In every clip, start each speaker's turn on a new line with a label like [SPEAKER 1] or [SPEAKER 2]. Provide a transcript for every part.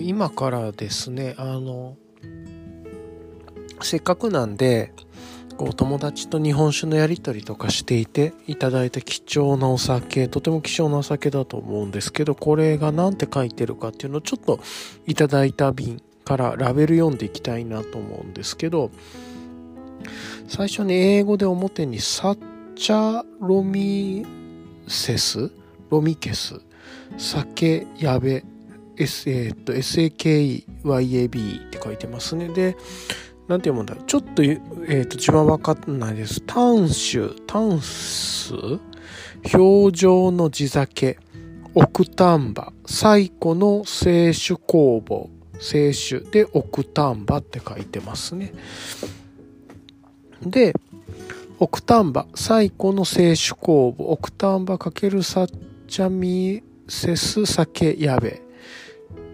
[SPEAKER 1] 今からですねあのせっかくなんでこう友達と日本酒のやり取りとかしていていただいた貴重なお酒とても貴重なお酒だと思うんですけどこれが何て書いてるかっていうのをちょっといただいた瓶からラベル読んでいきたいなと思うんですけど最初に英語で表にサッチャロミセスロミケス酒やべ S、えー、っと SAKEYAB って書いてますね。でなんて読むんだちょっと、えー、と、自分は分かんないです。短酒、短ス表情の地酒、奥丹波、最古の清酒工房、清酒で奥丹波って書いてますね。で、奥丹波、最古の清酒工房、奥丹波×サッチャミセス酒やべ。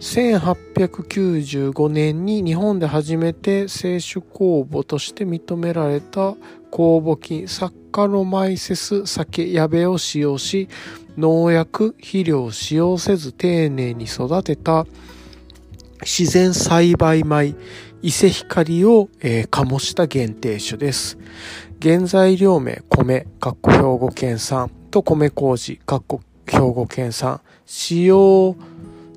[SPEAKER 1] 1895年に日本で初めて清酒酵母として認められた酵母菌サッカロマイセス酒やべを使用し農薬肥料を使用せず丁寧に育てた自然栽培米伊勢光を、えー、醸した限定種です。原材料名米、かっこ兵庫県産と米麹、かっこ兵庫県産、使用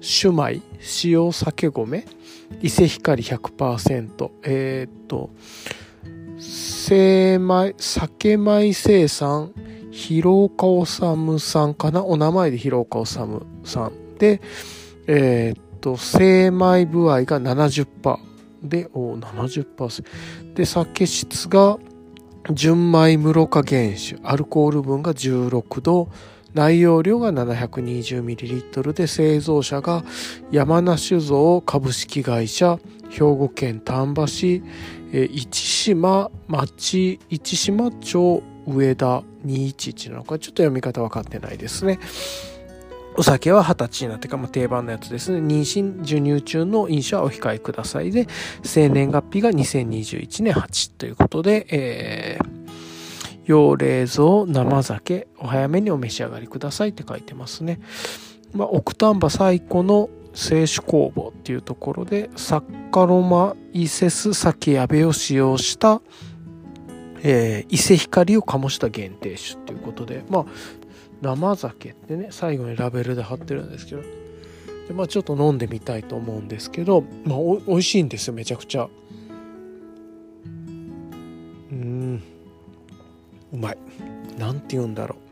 [SPEAKER 1] 酒米、塩酒米、伊勢光100%、えー、っと、精米、酒米生産、広岡治さんかな？お名前で広岡治さん。で、えー、っと、精米部合が70%で、お70%。で、酒質が純米室賀原酒、アルコール分が16度、内容量が 720ml で製造者が山梨酒造株式会社兵庫県丹波市市島町市島町上田211なのかちょっと読み方分かってないですね。お酒は二十歳になってか、まあ、定番のやつですね。妊娠、授乳中の飲酒はお控えくださいで、生年月日が2021年8ということで、えー、用冷蔵生酒お早めにお召し上がりくださいって書いてますね。まあ、奥丹波最古の清酒工房っていうところでサッカロマイセス酒やべを使用した、えー、伊勢光を醸した限定酒っていうことでまあ生酒ってね最後にラベルで貼ってるんですけどで、まあ、ちょっと飲んでみたいと思うんですけど、まあ、お美味しいんですよめちゃくちゃ。うまい。何て言うんだろう。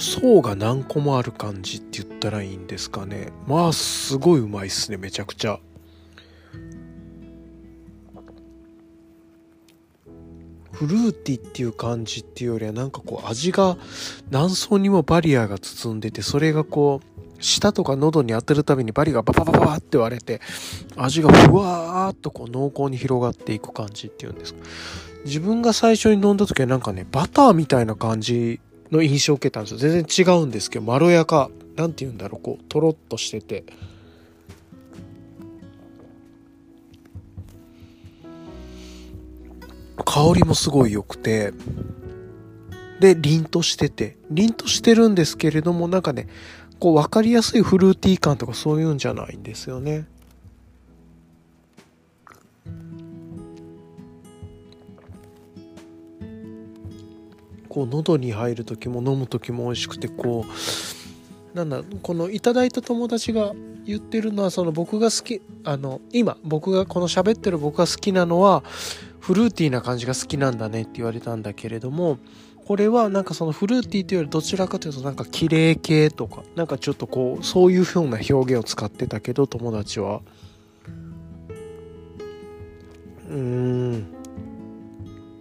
[SPEAKER 1] 層が何個もある感じって言ったらいいんですかね。まあすごいうまいっすねめちゃくちゃ。フルーティーっていう感じっていうよりはなんかこう味が何層にもバリアが包んでてそれがこう舌とか喉に当てるたびにバリがバババババって割れて、味がふわーっとこう濃厚に広がっていく感じっていうんですか。自分が最初に飲んだ時はなんかね、バターみたいな感じの印象を受けたんですよ。全然違うんですけど、まろやか、なんて言うんだろう、こう、とろっとしてて。香りもすごい良くて、で、凛としてて、凛としてるんですけれども、なんかね、こう分かりやすいフルーティー感とかそういうんじゃないんですよね。こう喉に入る時も飲む時も美味しくてこうなんだこのいただいた友達が言ってるのはその僕が好きあの今僕がこの喋ってる僕が好きなのはフルーティーな感じが好きなんだねって言われたんだけれどもこれはなんかそのフルーティーというよりどちらかというとなんか綺麗系とかなんかちょっとこうそういう風な表現を使ってたけど友達は。うーん。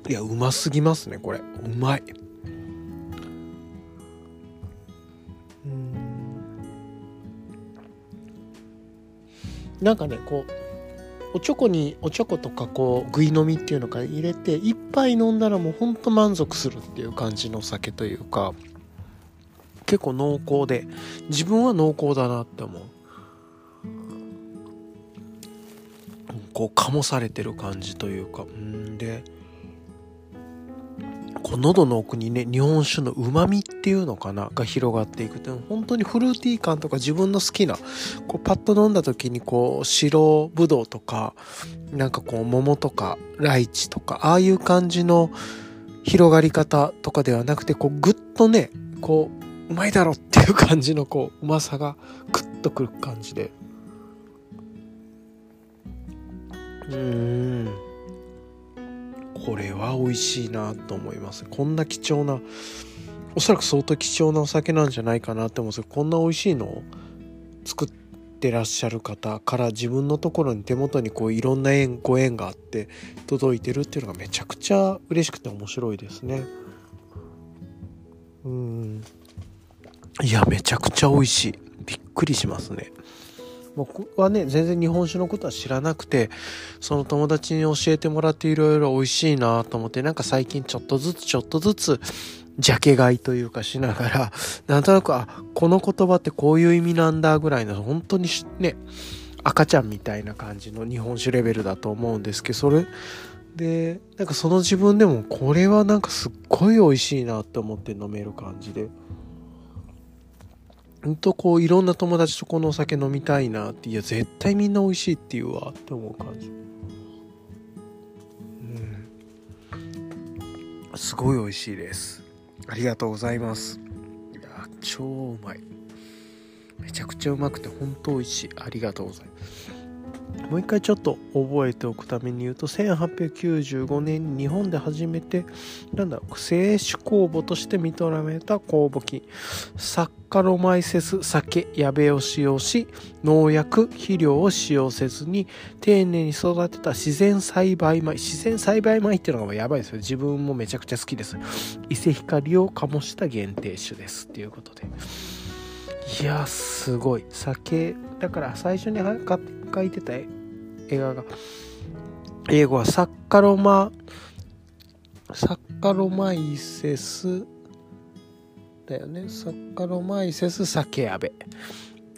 [SPEAKER 1] いやうますぎますねこれ。うまい。うん。なんかねこうおちょこにおちょことかこうぐい飲みっていうのか入れて一杯飲んだらもうほんと満足するっていう感じの酒というか結構濃厚で自分は濃厚だなって思う。こう醸されてる感じというか。うんでこう喉の奥にね日本酒のうまみっていうのかなが広がっていく。と本当にフルーティー感とか自分の好きなこうパッと飲んだ時にこう白ぶどうとかなんかこう桃とかライチとかああいう感じの広がり方とかではなくてこうグッとねこううまいだろっていう感じのこううまさがクッとくる感じで。うん。これは美味しいなと思います。こんな貴重なおそらく相当貴重なお酒なんじゃないかなって思うんですけどこんな美味しいのを作ってらっしゃる方から自分のところに手元にこういろんな縁ご縁があって届いてるっていうのがめちゃくちゃ嬉しくて面白いですね。うん。いやめちゃくちゃ美味しい。びっくりしますね。僕はね全然日本酒のことは知らなくてその友達に教えてもらっていろいろ美味しいなと思ってなんか最近ちょっとずつちょっとずつジャケ買いというかしながらなんとなくあこの言葉ってこういう意味なんだぐらいの本当にね赤ちゃんみたいな感じの日本酒レベルだと思うんですけどそれでなんかその自分でもこれはなんかすっごい美味しいなって思って飲める感じで。ほんとこういろんな友達とこのお酒飲みたいなっていや絶対みんな美味しいっていうわって思う感じ。うん。すごい美味しいです。ありがとうございます。いや超うまい。めちゃくちゃうまくて本当美味しい。ありがとうございます。もう一回ちょっと覚えておくために言うと1895年に日本で初めてなんだ清酒酵母として認められた酵母菌サッカロマイセス酒やべを使用し農薬肥料を使用せずに丁寧に育てた自然栽培米。自然栽培米っていうのがやばいですよ。自分もめちゃくちゃ好きです。伊勢光を醸した限定酒です。っていうことで。いやすごい。酒だから最初に買って書いてた映画が。英語はサッカロマサッカロマイセスだよね。サッカロマイセス酒やべ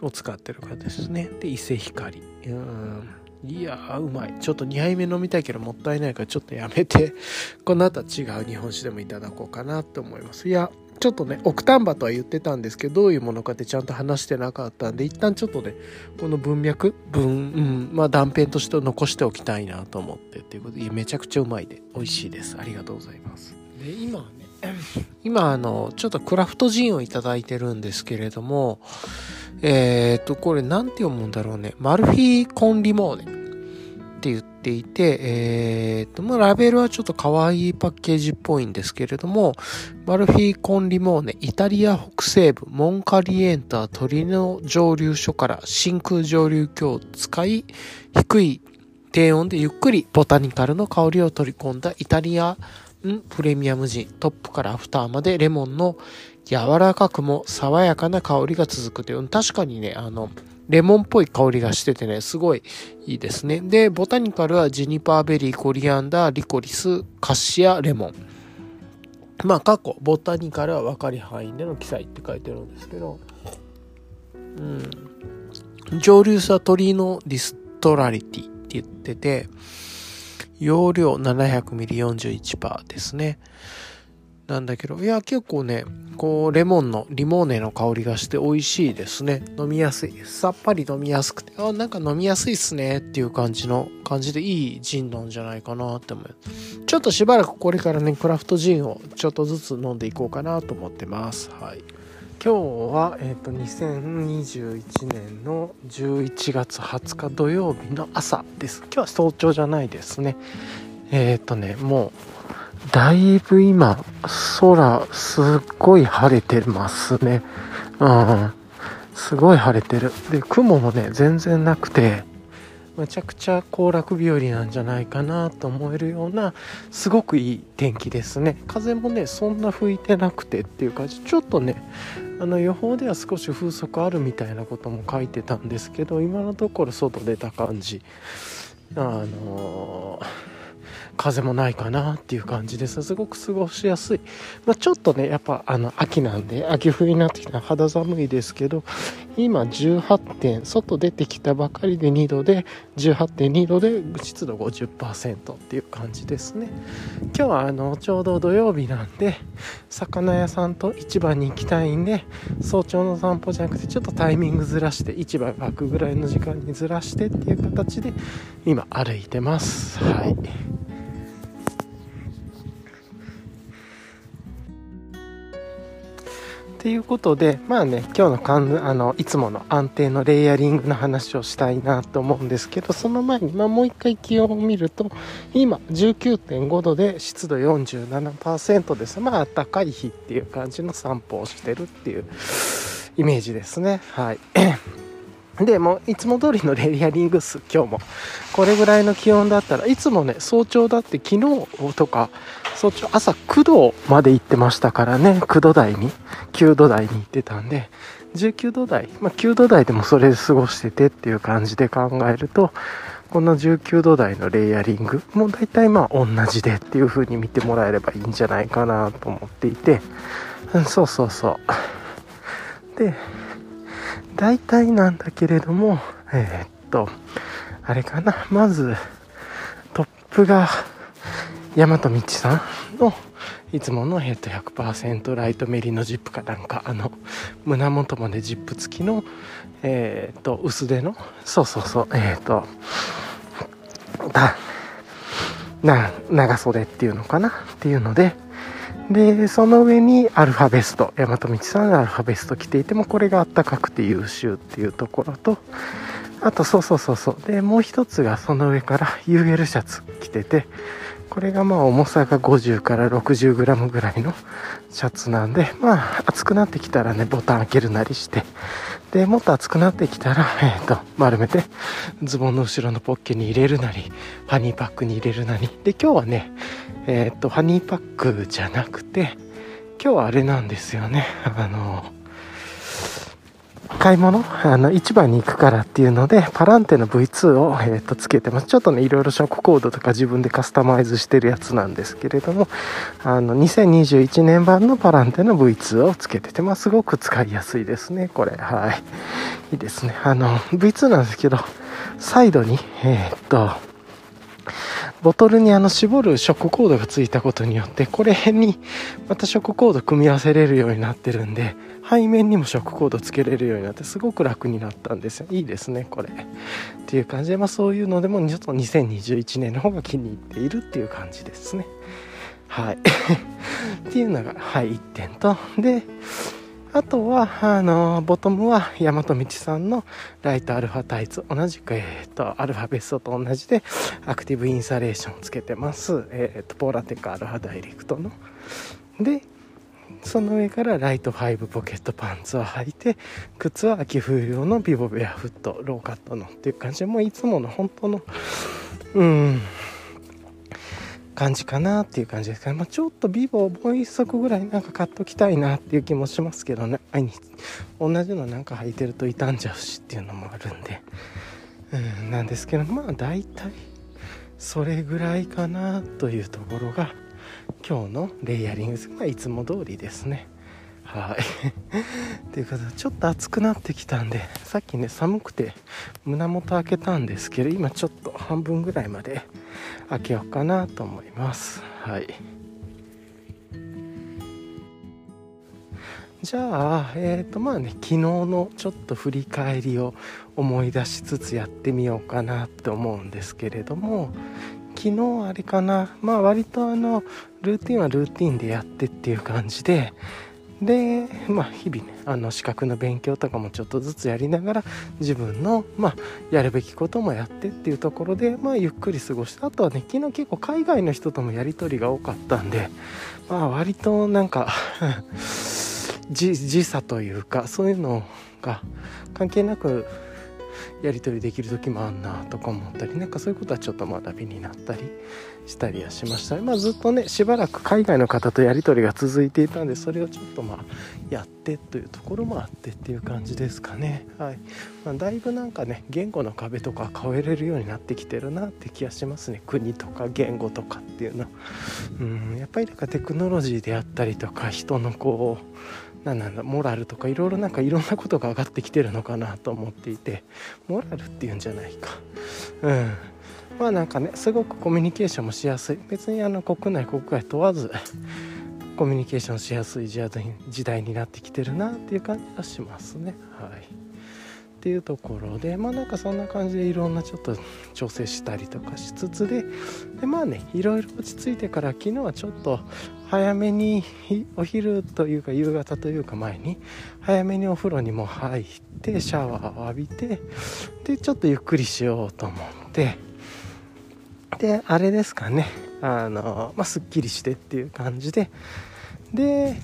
[SPEAKER 1] を使ってる方ですね。で伊勢光。うん。いやーうまい。ちょっと2杯目飲みたいけどもったいないからちょっとやめて。この後は違う日本酒でもいただこうかなと思います。いやちょっとね奥丹波とは言ってたんですけどどういうものかってちゃんと話してなかったんで一旦ちょっとねこの文脈文、うんまあ、断片として残しておきたいなと思ってっていうことでめちゃくちゃうまいで美味しいです。ありがとうございます。で今ね 今あのちょっとクラフトジンをいただいてるんですけれどもえっ、ー、とこれ何て読むんだろうね。マルフィコンリモーネって言っていて、えー、と、まあ、ラベルはちょっと可愛いパッケージっぽいんですけれども、マルフィーコンリモーネ、イタリア北西部、モンカリエンタ、鳥の蒸留所から真空蒸留鏡を使い、低い低温でゆっくりボタニカルの香りを取り込んだイタリアンプレミアムジン、トップからアフターまでレモンの柔らかくも爽やかな香りが続くという、確かにね、あの、レモンっぽい香りがしててね、すごいいいですね。で、ボタニカルはジニパーベリー、コリアンダー、リコリス、カシア、レモン。まあ、過去、ボタニカルは分かり範囲での記載って書いてるんですけど、うん。蒸留は鳥のディストラリティって言ってて、容量 700ml41% ですね。なんだけど、いや、結構ね、こう、レモンの、リモーネの香りがして美味しいですね。飲みやすい。さっぱり飲みやすくて、あ、なんか飲みやすいっすねっていう感じの、感じでいいジンなんじゃないかなって思う。ちょっとしばらくこれからね、クラフトジンをちょっとずつ飲んでいこうかなと思ってます。はい。今日は、えっ、ー、と、2021年の11月20日土曜日の朝です。今日は早朝じゃないですね。えっ、ー、とね、もう、だいぶ今、空、すっごい晴れてますね。うん。すごい晴れてる。で、雲もね、全然なくて、めちゃくちゃ行楽日和なんじゃないかなと思えるような、すごくいい天気ですね。風もね、そんな吹いてなくてっていう感じ。ちょっとね、あの予報では少し風速あるみたいなことも書いてたんですけど、今のところ外出た感じ。あのー
[SPEAKER 2] 風もないかなっていう感じですすごく過ごしやすい、まあ、ちょっとねやっぱあの秋なんで秋冬になってきたら肌寒いですけど今18点外出てきたばかりで2度で18.2度で湿度50%っていう感じですね。今日はあのちょうど土曜日なんで魚屋さんと市場に行きたいんで早朝の散歩じゃなくてちょっとタイミングずらして市場開くぐらいの時間にずらしてっていう形で今歩いてます。はい。ということで、まあね、今日のかんあのいつもの安定のレイヤリングの話をしたいなと思うんですけど、その前に、まあ、もう一回気温を見ると、今19.5度で湿度47%です。まあ、暖かい日っていう感じの散歩をしてるっていうイメージですね。はい。で、もいつも通りのレイヤリング数、今日も。これぐらいの気温だったらいつもね早朝だって昨日とか早朝朝9度まで行ってましたからね。9度台に9度台に行ってたんで19度台、まあ、9度台でもそれで過ごしててっていう感じで考えるとこの19度台のレイヤリングも大体まあ同じでっていう風に見てもらえればいいんじゃないかなと思っていて、うん、そうそうそう。で大体なんだけれどもえー、っとあれかな。まずトップが大和道さん？のいつもの、えっと、100%ライトメリのジップかなんかあの胸元までジップ付きのえっ、と薄手のそうそうそうえっ、とだな長袖っていうのかな？っていうのででその上にアルファベスト大和道さんがアルファベスト着ていてもこれがあったかくて優秀っていうところとあとそうそうそうそうでもう一つがその上から UL シャツ着ててこれがまあ重さが50から 60g ぐらいのシャツなんでまあ暑くなってきたらねボタン開けるなりしてでもっと暑くなってきたら、えーと、丸めてズボンの後ろのポッケに入れるなりファニーパックに入れるなり。で今日はねえっ、ー、とファニーパックじゃなくて今日はあれなんですよね。あの買い物あの、市場に行くからっていうので、パランテの V2 を、えー、とつけてます。ちょっとね、いろいろショックコードとか自分でカスタマイズしてるやつなんですけれども、あの、2021年版のパランテの V2 をつけてて、まあ、すごく使いやすいですね、これ。はい。いいですね。あの、V2 なんですけど、サイドに、えー、っと、ボトルにあの絞るショックコードがついたことによって、これにまたショックコード組み合わせれるようになってるんで、背面にもショックコードつけれるようになってすごく楽になったんですよいいですねこれっていう感じで、まあ、そういうのでもちょっと2021年の方が気に入っているっていう感じですねはい っていうのがはい1点とであとは、あの、ボトムは、大和道さんのライトアルファタイツ。同じく、えっ、ー、と、アルファベストと同じで、アクティブインサレーションつけてます。えっ、ー、と、ポーラテックアルファダイレクトの。で、その上からライト5ポケットパンツを履いて靴は秋冬用のビボベアフットローカットの。っていう感じでもういつもの本当のうん感じかなっていう感じですかね、まあ、ちょっとビボをもう一足ぐらいなんか買っときたいなっていう気もしますけどね。同じのなんか履いてると傷んじゃうしっていうのもあるんで。うんなんですけどまあ大体それぐらいかなというところが今日のレイヤリングまあ、いつも通りですね。はい。ということでちょっと暑くなってきたんでさっきね寒くて胸元開けたんですけど今ちょっと半分ぐらいまで開けようかなと思います。はい。じゃあえっ、ー、とまあね昨日のちょっと振り返りを思い出しつつやってみようかなって思うんですけれども昨日あれかな。まあ割とあのルーティンはルーティンでやってっていう感じで。でまあ日々ねあの資格の勉強とかもちょっとずつやりながら自分のまあやるべきこともやってっていうところでまあゆっくり過ごしたあとはね昨日結構海外の人ともやり取りが多かったんでまあ割となんか 時差というかそういうのが関係なくやり取りできる時もあんなとか思ったりなんかそういうことはちょっと学びになったりしたりはしました。まあずっとねしばらく海外の方とやり取りが続いていたんでそれをちょっとまあやってというところもあってっていう感じですかね。はい、まあ、だいぶなんかね言語の壁とか超えれるようになってきてるなって気がしますね。国とか言語とかっていうの。はうん。やっぱりなんかテクノロジーであったりとか人のこう何なんだモラルとかいろいろなんかいろんなことが上がってきてるのかなと思っていてモラルっていうんじゃないか。うん。まあなんかねすごくコミュニケーションもしやすい。別にあの国内国外問わずコミュニケーションしやすい時代になってきてるなっていう感じがしますね。はい。っていうところでまあなんかそんな感じでいろんなちょっと調整したりとかしつつででまあねいろいろ落ち着いてから昨日はちょっと早めにお昼というか夕方というか前に早めにお風呂にも入ってシャワーを浴びてでちょっとゆっくりしようと思ってであれですかね。あのまあすっきりしてっていう感じで。で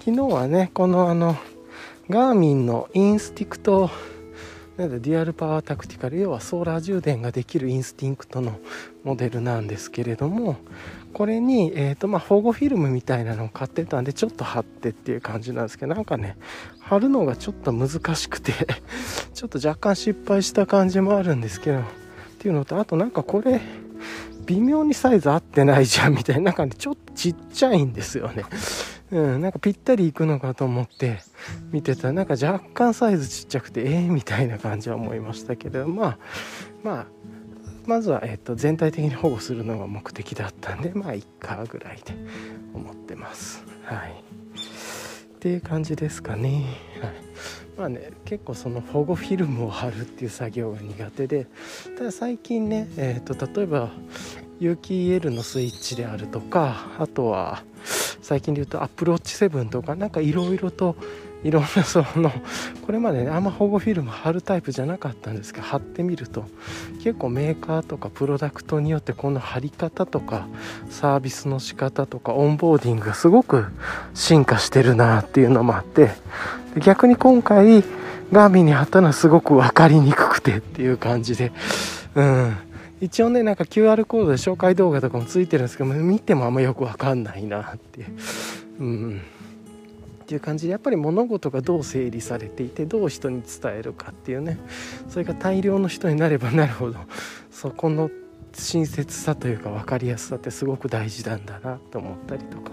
[SPEAKER 2] 昨日はねこのあのガーミンのインスティクトなんデュアルパワータクティカル要はソーラー充電ができるインスティンクトのモデルなんですけれどもこれに、えーとまあ、保護フィルムみたいなのを買ってたんでちょっと貼ってっていう感じなんですけどなんかね貼るのがちょっと難しくて ちょっと若干失敗した感じもあるんですけどっていうのとあとなんかこれ微妙にサイズ合ってないじゃんみたいななんかねちょっとちっちゃいんですよね。うんなんかぴったりいくのかと思って見てた。なんか若干サイズちっちゃくてええー、みたいな感じは思いましたけどまあまあまずは、えっと、全体的に保護するのが目的だったんでまあいっかぐらいで思ってます。はい。っていう感じですかね。はい。まあね結構その保護フィルムを貼るっていう作業が苦手でただ最近ね、えーと、例えば有機 EL のスイッチであるとかあとは最近で言うと Apple Watch 7とかなんかいろいろといろんなそのこれまでねあんま保護フィルム貼るタイプじゃなかったんですけど貼ってみると結構メーカーとかプロダクトによってこの貼り方とかサービスの仕方とかオンボーディングがすごく進化してるなっていうのもあって逆に今回ガーミンに貼ったのはすごく分かりにくくてっていう感じでうん。一応ねなんか QR コードで紹介動画とかもついてるんですけど見てもあんまよく分かんないなっていう。うん。っていう感じでやっぱり物事がどう整理されていてどう人に伝えるかっていうね。それが大量の人になればなるほど。そこの親切さというか分かりやすさってすごく大事なんだなと思ったりとか。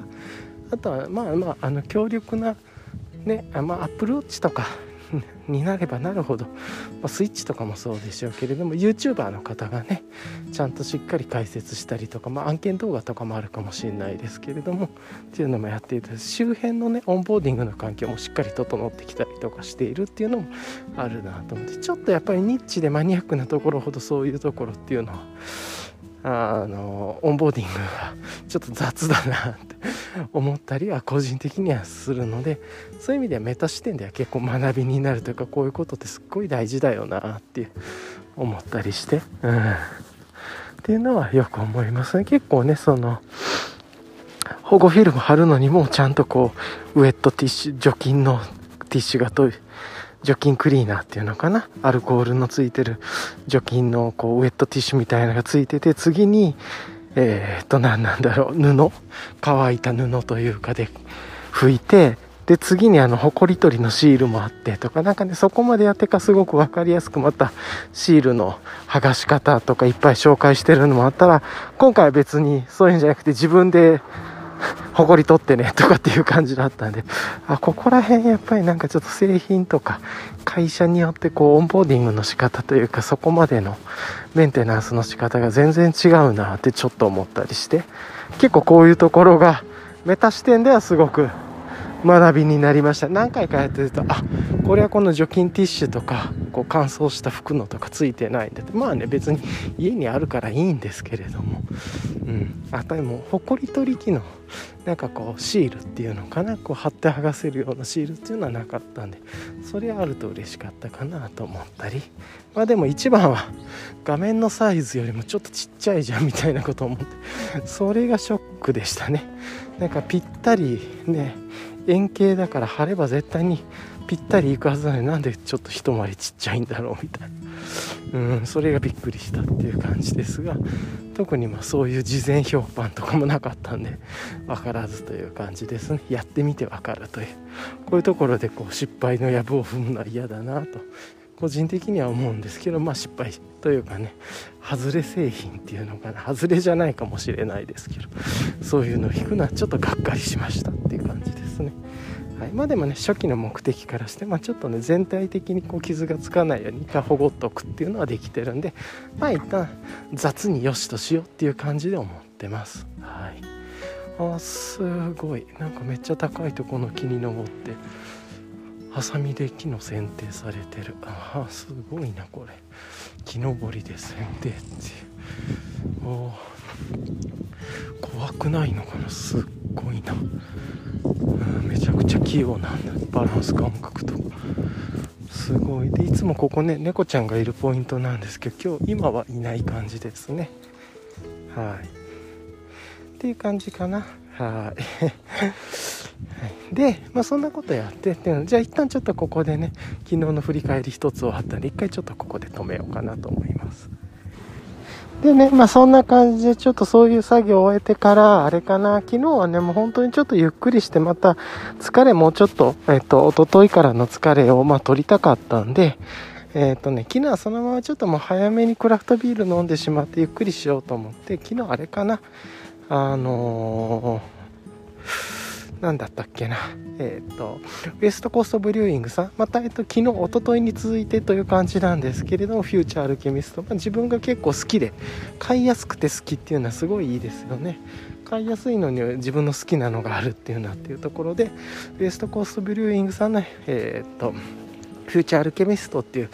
[SPEAKER 2] あとはまあまああの強力なねまあアップルウォッチとか になればなるほど、まあ、スイッチとかもそうでしょうけれども YouTuber の方がねちゃんとしっかり解説したりとか、まあ、案件動画とかもあるかもしれないですけれどもっていうのもやっていて周辺のねオンボーディングの環境もしっかり整ってきたりとかしているっていうのもあるなと思ってちょっとやっぱりニッチでマニアックなところほどそういうところっていうのはあのオンボーディングがちょっと雑だなって思ったりは個人的にはするのでそういう意味ではメタ視点では結構学びになるというかこういうことってすっごい大事だよなって思ったりして、うん、っていうのはよく思いますね結構ねその保護フィルム貼るのにもちゃんとこうウェットティッシュ除菌のティッシュがと除菌クリーナーっていうのかな？アルコールのついてる除菌のこうウェットティッシュみたいなのがついてて次にえー、っと何なんだろう布。乾いた布というかで拭いてで次にあのほこり取りのシールもあってとかなんかねそこまでやってかすごく分かりやすくまたシールの剥がし方とかいっぱい紹介してるのもあったら今回は別にそういうんじゃなくて自分で誇り取ってねとかっていう感じだったんで。あここら辺やっぱりなんかちょっと製品とか会社によってこうオンボーディングの仕方というかそこまでのメンテナンスの仕方が全然違うなってちょっと思ったりして。結構こういうところがメタ視点ではすごく学びになりました。何回かやってるとあこれはこの除菌ティッシュとかこう乾燥した服のとかついてないんだって。まあね別に家にあるからいいんですけれども。うん。あとでもほこり取り機能なんかこうシールっていうのかな。こう貼って剥がせるようなシールっていうのはなかったんで。それあると嬉しかったかなと思ったり。まあでも一番は画面のサイズよりもちょっとちっちゃいじゃんみたいなこと思って。それがショックでしたね。なんかぴったりね円形だから貼れば絶対にぴったりいくはずなのになんでちょっと一回りちっちゃいんだろうみたいな、うん、それがびっくりしたっていう感じですが 特にまあそういう事前評判とかもなかったんで分からずという感じですね。やってみて分かるという。こういうところでこう失敗の藪を踏むのは嫌だなと個人的には思うんですけどまあ失敗というかね外れ製品っていうのかな外れじゃないかもしれないですけどそういうのを引くのはちょっとがっかりしましたっていう感じですね。はい、まあでもね初期の目的からして、まあ、ちょっとね全体的にこう傷がつかないように一回保護っとくっていうのはできてるんでまあ一旦雑によしとしようっていう感じで思ってます。はいあすごいなんかめっちゃ高いとこの木に登ってハサミで木の剪定されてる。ああすごいなこれ。木登りで剪定っていう。お怖くないのかな？すっごいな、めちゃくちゃ器用なんだ。バランス感覚とか。すごい。でいつもここね猫ちゃんがいるポイントなんですけど今日今はいない感じですね。はい。っていう感じかな。はい。で、まあ、そんなことやってっていうのじゃあ一旦ちょっとここでね昨日の振り返り一つ終わったんで一回ちょっとここで止めようかなと思います。でねまあそんな感じでちょっとそういう作業を終えてからあれかな昨日はねもう本当にちょっとゆっくりしてまた疲れもうちょっとえっと一昨日からの疲れをまあ取りたかったんでえっ、とね、昨日はそのままちょっともう早めにクラフトビール飲んでしまってゆっくりしようと思って、昨日あれかな、あの何だったっけな、えっ、ー、と、ウエストコーストブリューイングさん、また、えっ、と、昨日、一昨日に続いてという感じなんですけれども、フューチャーアルケミスト、まあ、自分が結構好きで、買いやすくて好きっていうのはすごいいいですよね。買いやすいのに自分の好きなのがあるっていうのはっていうところで、ウエストコーストブリューイングさんの、えっ、ー、と、フューチャーアルケミストっていう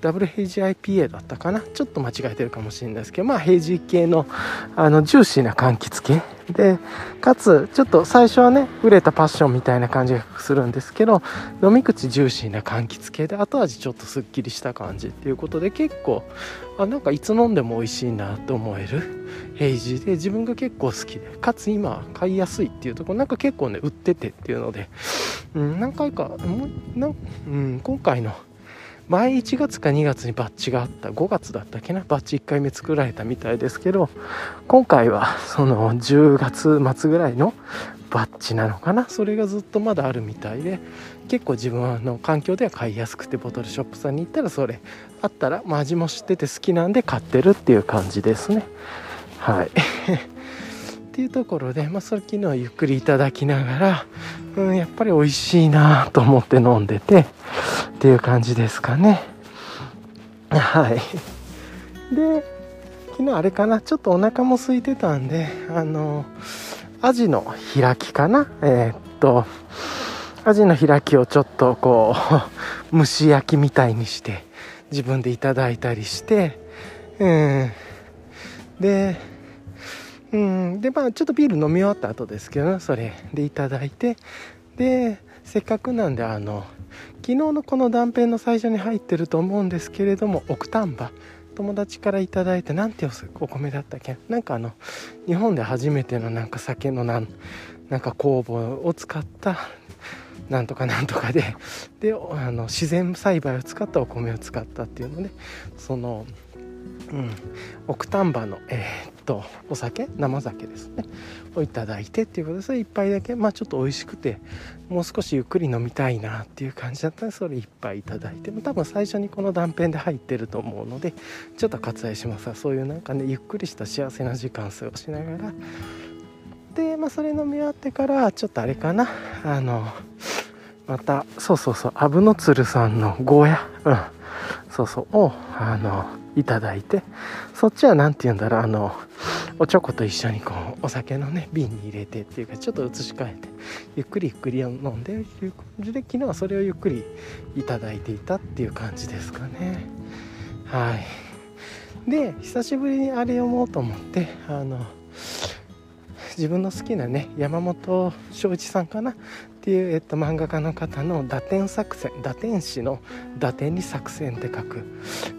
[SPEAKER 2] ダブルヘイジ IPA だったかな？ちょっと間違えてるかもしれないですけどまあヘイジ系のあのジューシーな柑橘系でかつちょっと最初はね売れたパッションみたいな感じがするんですけど飲み口ジューシーな柑橘系で後味ちょっとすっきりした感じっていうことで結構あなんかいつ飲んでも美味しいなと思えるヘイジで自分が結構好きでかつ今買いやすいっていうところなんか結構ね売っててっていうので、うん、何回かもうなん、うん、今回の前1月か2月にバッジがあった5月だったっけなバッジ1回目作られたみたいですけど今回はその10月末ぐらいのバッジなのかなそれがずっとまだあるみたいで結構自分の環境では買いやすくてボトルショップさんに行ったらそれあったら、まあ、味も知ってて好きなんで買ってるっていう感じですね。はい。っていうところで、まあ、それ昨日はゆっくりいただきながら、うん、やっぱり美味しいなと思って飲んでてっていう感じですかね。はい。で昨日あれかな？ちょっとお腹も空いてたんであのアジの開きかな？えー、っとアジの開きをちょっとこう 蒸し焼きみたいにして自分でいただいたりしてうん。でうん。でまあちょっとビール飲み終わった後ですけど、ねそれでいただいて。でせっかくなんであの昨日のこの断片の最初に入ってると思うんですけれども奥丹波友達から頂いて何てお米だったっけ？なんかあの日本で初めてのなんか酒のなんなんか酵母を使ったなんとかなんとかで。であの自然栽培を使ったお米を使ったっていうのでそのうん、奥丹波の、えー、っとお酒？生酒ですね。をいただいてっていうことでそれ1杯だけ。まあちょっと美味しくてもう少しゆっくり飲みたいなっていう感じだったのでそれ1杯いただいて。多分最初にこの断片で入ってると思うのでちょっと割愛します。がそういうなんかねゆっくりした幸せな時間過ごしながら。で、まあ、それ飲み終わってからちょっとあれかな。あのまたそうそうそうアブノツルさんのゴーヤ。うん。そうそう。をあのいただいてそっちは何て言うんだろうあのおちょこと一緒にこうお酒のね瓶に入れてっていうかちょっと移し替えてゆっくりゆっくり飲んでっていう感じで昨日はそれをゆっくりいただいていたっていう感じですかね。はい。で久しぶりにあれ読もうと思ってあの自分の好きなね山本正一さんかなっていう、えっと、漫画家の方の打点作戦打点師の打点に作戦って書く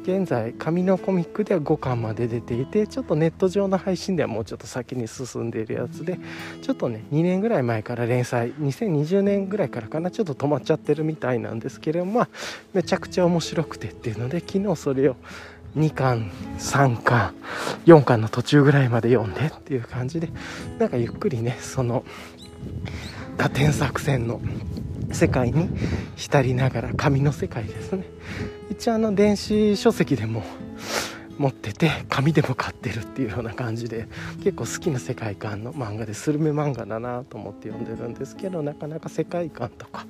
[SPEAKER 2] 現在紙のコミックでは5巻まで出ていてちょっとネット上の配信ではもうちょっと先に進んでいるやつでちょっとね2年ぐらい前から連載2020年ぐらいからかなちょっと止まっちゃってるみたいなんですけれどもまあめちゃくちゃ面白くてっていうので昨日それを2巻3巻4巻の途中ぐらいまで読んでっていう感じでなんかゆっくりねその打点作戦の世界に浸りながら紙の世界ですね。一応あの電子書籍でも持ってて紙でも買ってるっていうような感じで結構好きな世界観の漫画でスルメ漫画だなと思って読んでるんですけどなかなか世界観とか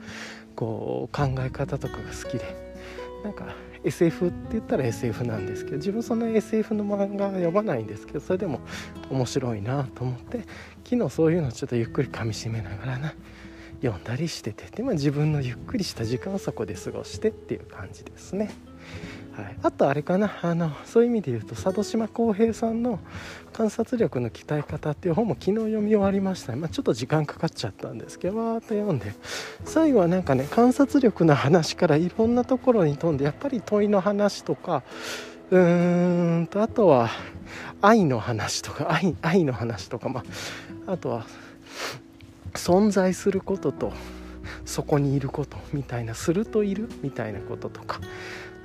[SPEAKER 2] こう考え方とかが好きでなんか SF って言ったら SF なんですけど自分そんな SF の漫画は読まないんですけどそれでも面白いなと思って昨日そういうのちょっとゆっくりかみしめながらな。読んだりしててで、まあ、自分のゆっくりした時間をそこで過ごしてっていう感じですね。はい、あとあれかな。あのそういう意味で言うと佐渡島浩平さんの「観察力の鍛え方」っていう本も昨日読み終わりました、まあ、ちょっと時間かかっちゃったんですけどわーっと読んで。最後はなんかね観察力の話からいろんなところに飛んでやっぱり問いの話とかうーんとあとは愛の話とか愛愛の話とか、まあ、あとは存在することとそこにいることみたいなするといる？みたいなこととか、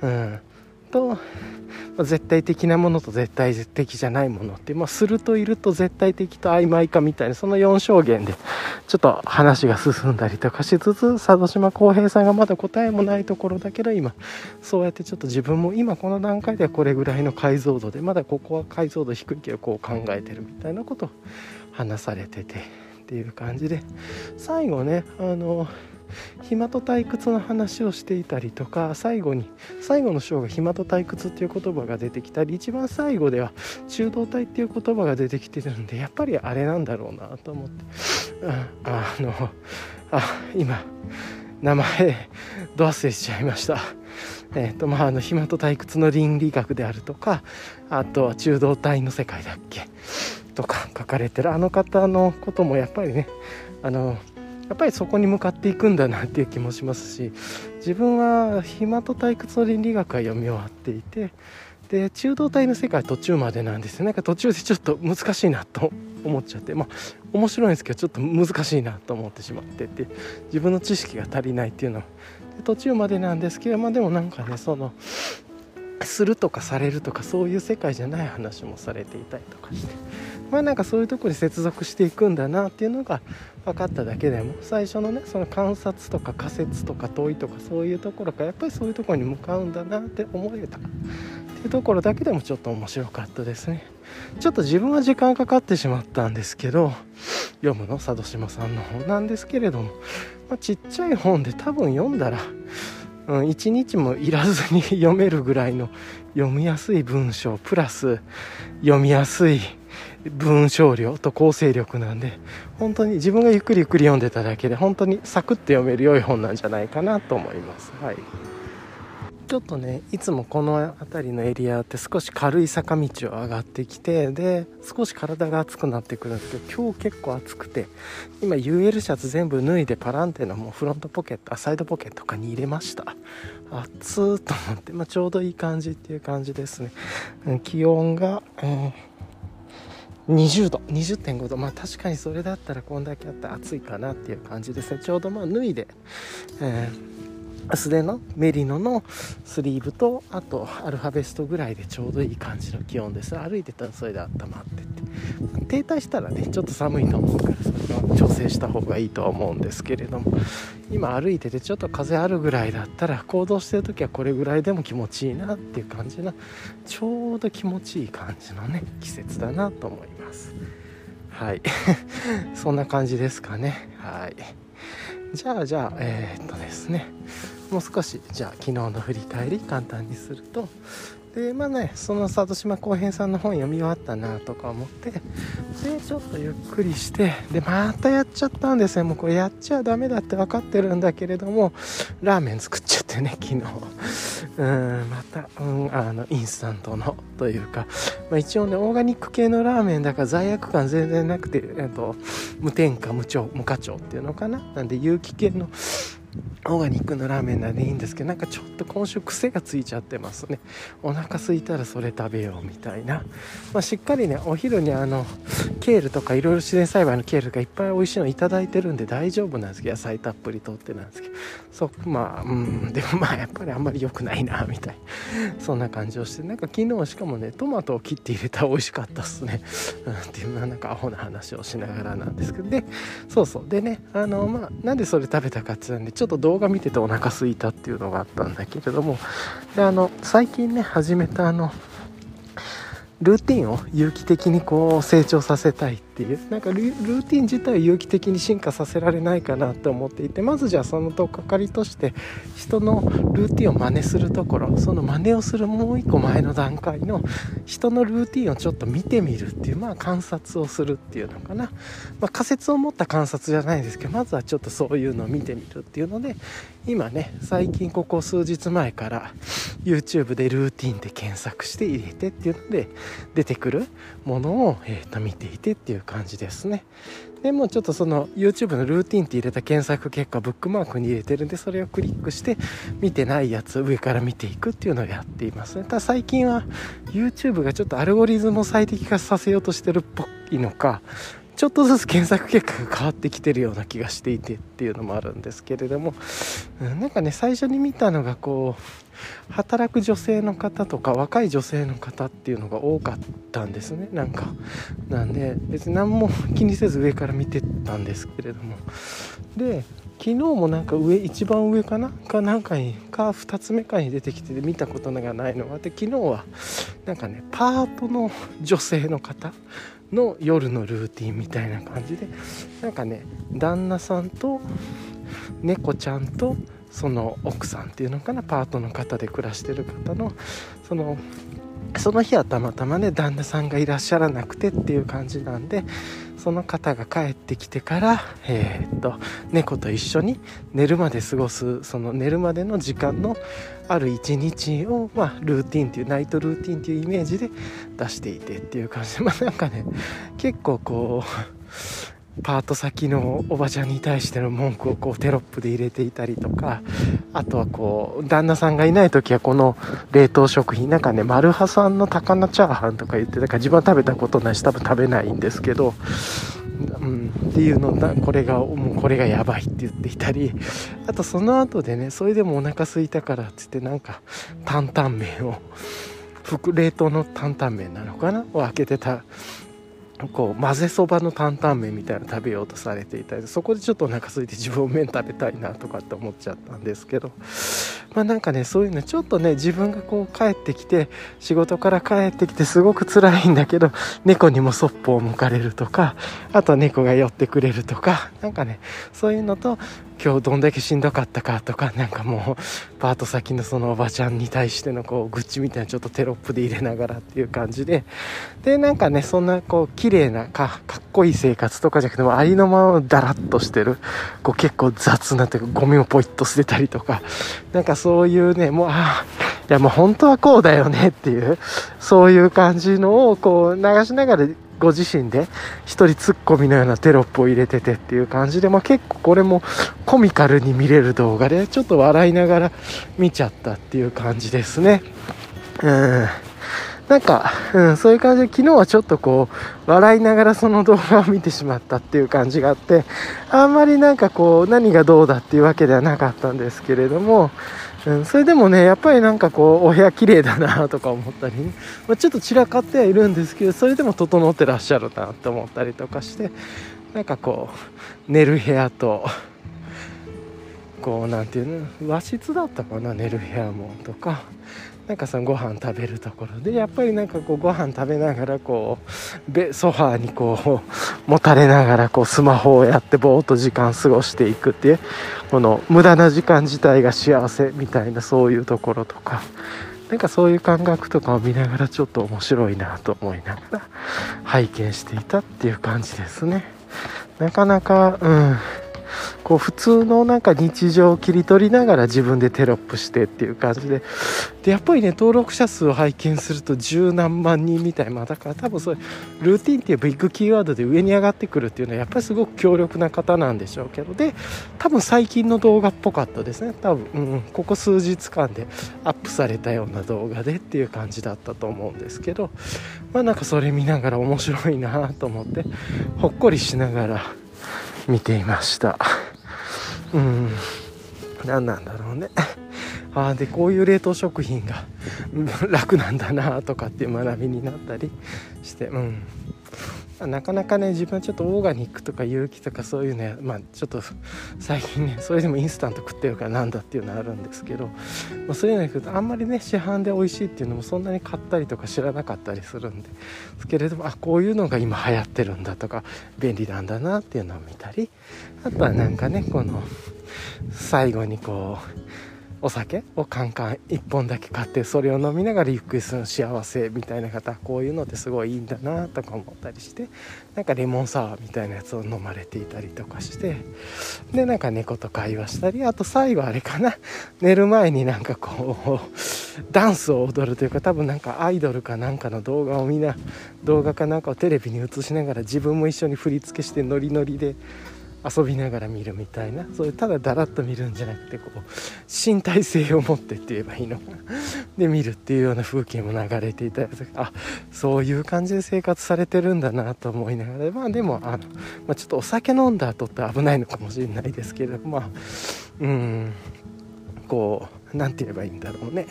[SPEAKER 2] うん、と、まあ、絶対的なものと絶対的じゃないものって、まあ、するといると絶対的と曖昧かみたいなその4証言でちょっと話が進んだりとかしつつ佐渡島浩平さんがまだ答えもないところだけど今そうやってちょっと自分も今この段階ではこれぐらいの解像度でまだここは解像度低いけどこう考えてるみたいなことを話されててっていう感じで最後ねあの暇と退屈の話をしていたりとか最後に最後の章が暇と退屈っていう言葉が出てきたり一番最後では中道体っていう言葉が出てきてるんでやっぱりあれなんだろうなと思って、うん、あのあ今名前ど忘れしちゃいました。えーとまあ、あの暇と退屈の倫理学であるとかあとは中道体の世界だっけとか書かれてるあの方のこともやっぱりねあのやっぱりそこに向かっていくんだなっていう気もしますし自分は暇と退屈の倫理学は読み終わっていてで中道体の世界途中までなんですよなんか途中でちょっと難しいなと思っちゃってまあ面白いんですけどちょっと難しいなと思ってしまってて自分の知識が足りないっていうのは途中までなんですけどまあでもなんかねそのするとかされるとかそういう世界じゃない話もされていたりとかして。まあなんかそういうとこに接続していくんだなっていうのが分かっただけでも。最初のねその観察とか仮説とか問いとかそういうところか。らやっぱりそういうところに向かうんだなって思えたっていうところだけでもちょっと面白かったですね。ちょっと自分は時間かかってしまったんですけど読むの？佐渡島さんの本なんですけれども、まあ、ちっちゃい本で多分読んだらうん、1日もいらずに 読めるぐらいの読みやすい文章プラス読みやすい文章量と構成力なんで本当に自分がゆっくりゆっくり読んでただけで本当にサクッと読める良い本なんじゃないかなと思います。はいちょっとねいつもこの辺りのエリアって少し軽い坂道を上がってきてで少し体が熱くなってくるんですけど今日結構暑くて今 UL シャツ全部脱いでパランテのもうフロントポケットサイドポケットとかに入れました。暑ーと思って、まあ、ちょうどいい感じっていう感じですね。気温が、えー、20度20.5度。まあ確かにそれだったらこんだけあって暑いかなっていう感じですね。ちょうどまあ脱いで、えー素手のメリノのスリーブとあとアルファベストぐらいでちょうどいい感じの気温です。歩いてたらそれで温まってて。停滞したらねちょっと寒いと思うからそれは調整した方がいいとは思うんですけれども今歩いててちょっと風あるぐらいだったら行動してる時はこれぐらいでも気持ちいいなっていう感じのちょうど気持ちいい感じのね季節だなと思います。はい。そんな感じですかね。はい。じゃあじゃあえー、っとですね。もう少しじゃあ昨日の振り返り簡単にするとでまあねその里島浩平さんの本読み終わったなとか思ってでちょっとゆっくりしてでまたやっちゃったんですねもうこれやっちゃダメだって分かってるんだけれどもラーメン作っちゃってね昨日。うんまた、うん、あのインスタントのというか、まあ、一応ねオーガニック系のラーメンだから罪悪感全然なくて、えっと、無添加無調無課長っていうのかな。なんで有機系のオーガニックのラーメンなんでいいんですけどなんかちょっと今週癖がついちゃってますね。お腹空いたらそれ食べようみたいな、まあ、しっかりねお昼にあのケールとかいろいろ自然栽培のケールがいっぱい美味しいの頂いてるんで大丈夫なんですけど野菜たっぷりとってなんですけど。そまあうんでもまあやっぱりあんまり良くないなみたいな。そんな感じをして。なんか昨日しかもねトマトを切って入れたら美味しかったっすね、うん、っていうなんかアホな話をしながらなんですけど。でそうそう。でねあのまあなんでそれ食べたかって言ったんでちょっと動画見ててお腹すいたっていうのがあったんだけれども。であの最近ね始めたあのルーティンを有機的にこう成長させたいっていうなんかルーティン自体を有機的に進化させられないかなと思っていてまずじゃあそのとっかかりとして人のルーティンを真似するところその真似をするもう一個前の段階の人のルーティンをちょっと見てみるっていうまあ観察をするっていうのかな、まあ、仮説を持った観察じゃないですけどまずはちょっとそういうのを見てみるっていうので今ね最近ここ数日前から YouTube でルーティンで検索して入れてっていうので 出てくるものを、えー、と見ていてっていう感じですね。でもちょっとその YouTube のルーティンって入れた検索結果ブックマークに入れてるんでそれをクリックして見てないやつ上から見ていくっていうのをやっていますね。ただ最近は YouTube がちょっとアルゴリズムを最適化させようとしてるっぽいのかちょっとずつ検索結果が変わってきてるような気がしていてっていうのもあるんですけれども、なんかね最初に見たのがこう働く女性の方とか若い女性の方っていうのが多かったんですね。なんかなんで別に何も気にせず上から見てたんですけれども。で昨日もなんか上一番上かな？かなんかにか2つ目かに出てきて見たことがないのがあって昨日はなんかねパートの女性の方の夜のルーティンみたいな感じでなんかね旦那さんと猫ちゃんとその奥さんっていうのかなパートの方で暮らしてる方のそのその日はたまたまね旦那さんがいらっしゃらなくてっていう感じなんでその方が帰ってきてから、えー、っと猫と一緒に寝るまで過ごすその寝るまでの時間のある一日を、まあ、ルーティンっていうナイトルーティンっていうイメージで出していてっていう感じでまあなんかね結構こうパート先のおばちゃんに対しての文句をこうテロップで入れていたりとかあとはこう旦那さんがいない時はこの冷凍食品なんかねマルハさんの高菜チャーハンとか言ってだから自分は食べたことないし多分食べないんですけど、うん、っていうのこれがもうこれがやばいって言っていたりあとその後でねそれでもお腹空いたからっつってなんか担々麺を冷凍の担々麺なのかな？を開けてたこう混ぜそばの担々麺みたいな食べようとされていたりそこでちょっとお腹空いて自分麺食べたいなとかって思っちゃったんですけど。まあなんかねそういうのちょっとね自分がこう帰ってきて仕事から帰ってきてすごく辛いんだけど猫にもそっぽを向かれるとかあと猫が寄ってくれるとか何かねそういうのと今日どんだけしんどかったかとかなんかもうパート先のそのおばちゃんに対してのこう愚痴みたいなちょっとテロップで入れながらっていう感じで。でなんかねそんなこう綺麗なかかっこいい生活とかじゃなくてもありのままダラッとしてるこう結構雑なというかゴミをポイッと捨てたりとか。なんかそういうねもうああいやもう本当はこうだよねっていうそういう感じのをこう流しながらご自身で一人ツッコミのようなテロップを入れててっていう感じで、まあ、結構これもコミカルに見れる動画でちょっと笑いながら見ちゃったっていう感じですね。うんなんか、うん、そういう感じで昨日はちょっとこう笑いながらその動画を見てしまったっていう感じがあってあんまりなんかこう何がどうだっていうわけではなかったんですけれどもうん、それでもねやっぱりなんかこうお部屋綺麗だなとか思ったり、ね、まあ、ちょっと散らかってはいるんですけどそれでも整ってらっしゃるなと思ったりとかしてなんかこう寝る部屋とこう何ていうの和室だったかな寝る部屋もとか。なんかそのご飯食べるところでやっぱりなんかこうご飯食べながらこうソファーにこうもたれながらこうスマホをやってぼーっと時間過ごしていくっていうこの無駄な時間自体が幸せみたいなそういうところとかなんかそういう感覚とかを見ながらちょっと面白いなと思いながら拝見していたっていう感じですね。なかなかうん。こう普通のなんか日常を切り取りながら自分でテロップしてっていう感じで。でやっぱりね登録者数を拝見すると十何万人みたいまあだから多分そういうルーティンっていうビッグキーワードで上に上がってくるっていうのはやっぱりすごく強力な方なんでしょうけど。で多分最近の動画っぽかったですね。多分、うん、ここ数日間でアップされたような動画でっていう感じだったと思うんですけど。まあなんかそれ見ながら面白いなと思ってほっこりしながら見ていました。うん。何なんだろうね。ああでこういう冷凍食品が楽なんだなとかっていう学びになったりして。うん。なかなかね自分はちょっとオーガニックとか有機とかそういうねまあちょっと最近ねそれでもインスタント食ってるからなんだっていうのあるんですけど、まあ、そういうのにくとあんまりね市販で美味しいっていうのもそんなに買ったりとか知らなかったりするんですけれどもあこういうのが今流行ってるんだとか便利なんだなっていうのを見たりあとはなんかねこの最後にこうお酒をカンカン1本だけ買ってそれを飲みながらゆっくりする幸せみたいな方こういうのってすごいいいんだなとか思ったりしてなんかレモンサワーみたいなやつを飲まれていたりとかしてでなんか猫と会話したりあと最後あれかな。寝る前になんかこうダンスを踊るというか多分なんかアイドルかなんかの動画をみんな動画かなんかをテレビに映しながら自分も一緒に振り付けしてノリノリで遊びながら見るみたいなそういうただだらっと見るんじゃなくてこう身体性を持ってって言えばいいのかなで見るっていうような風景も流れていたりとかあそういう感じで生活されてるんだなと思いながらまあでもあの、まあ、ちょっとお酒飲んだ後って危ないのかもしれないですけれどまあうんこう何て言えばいいんだろうね。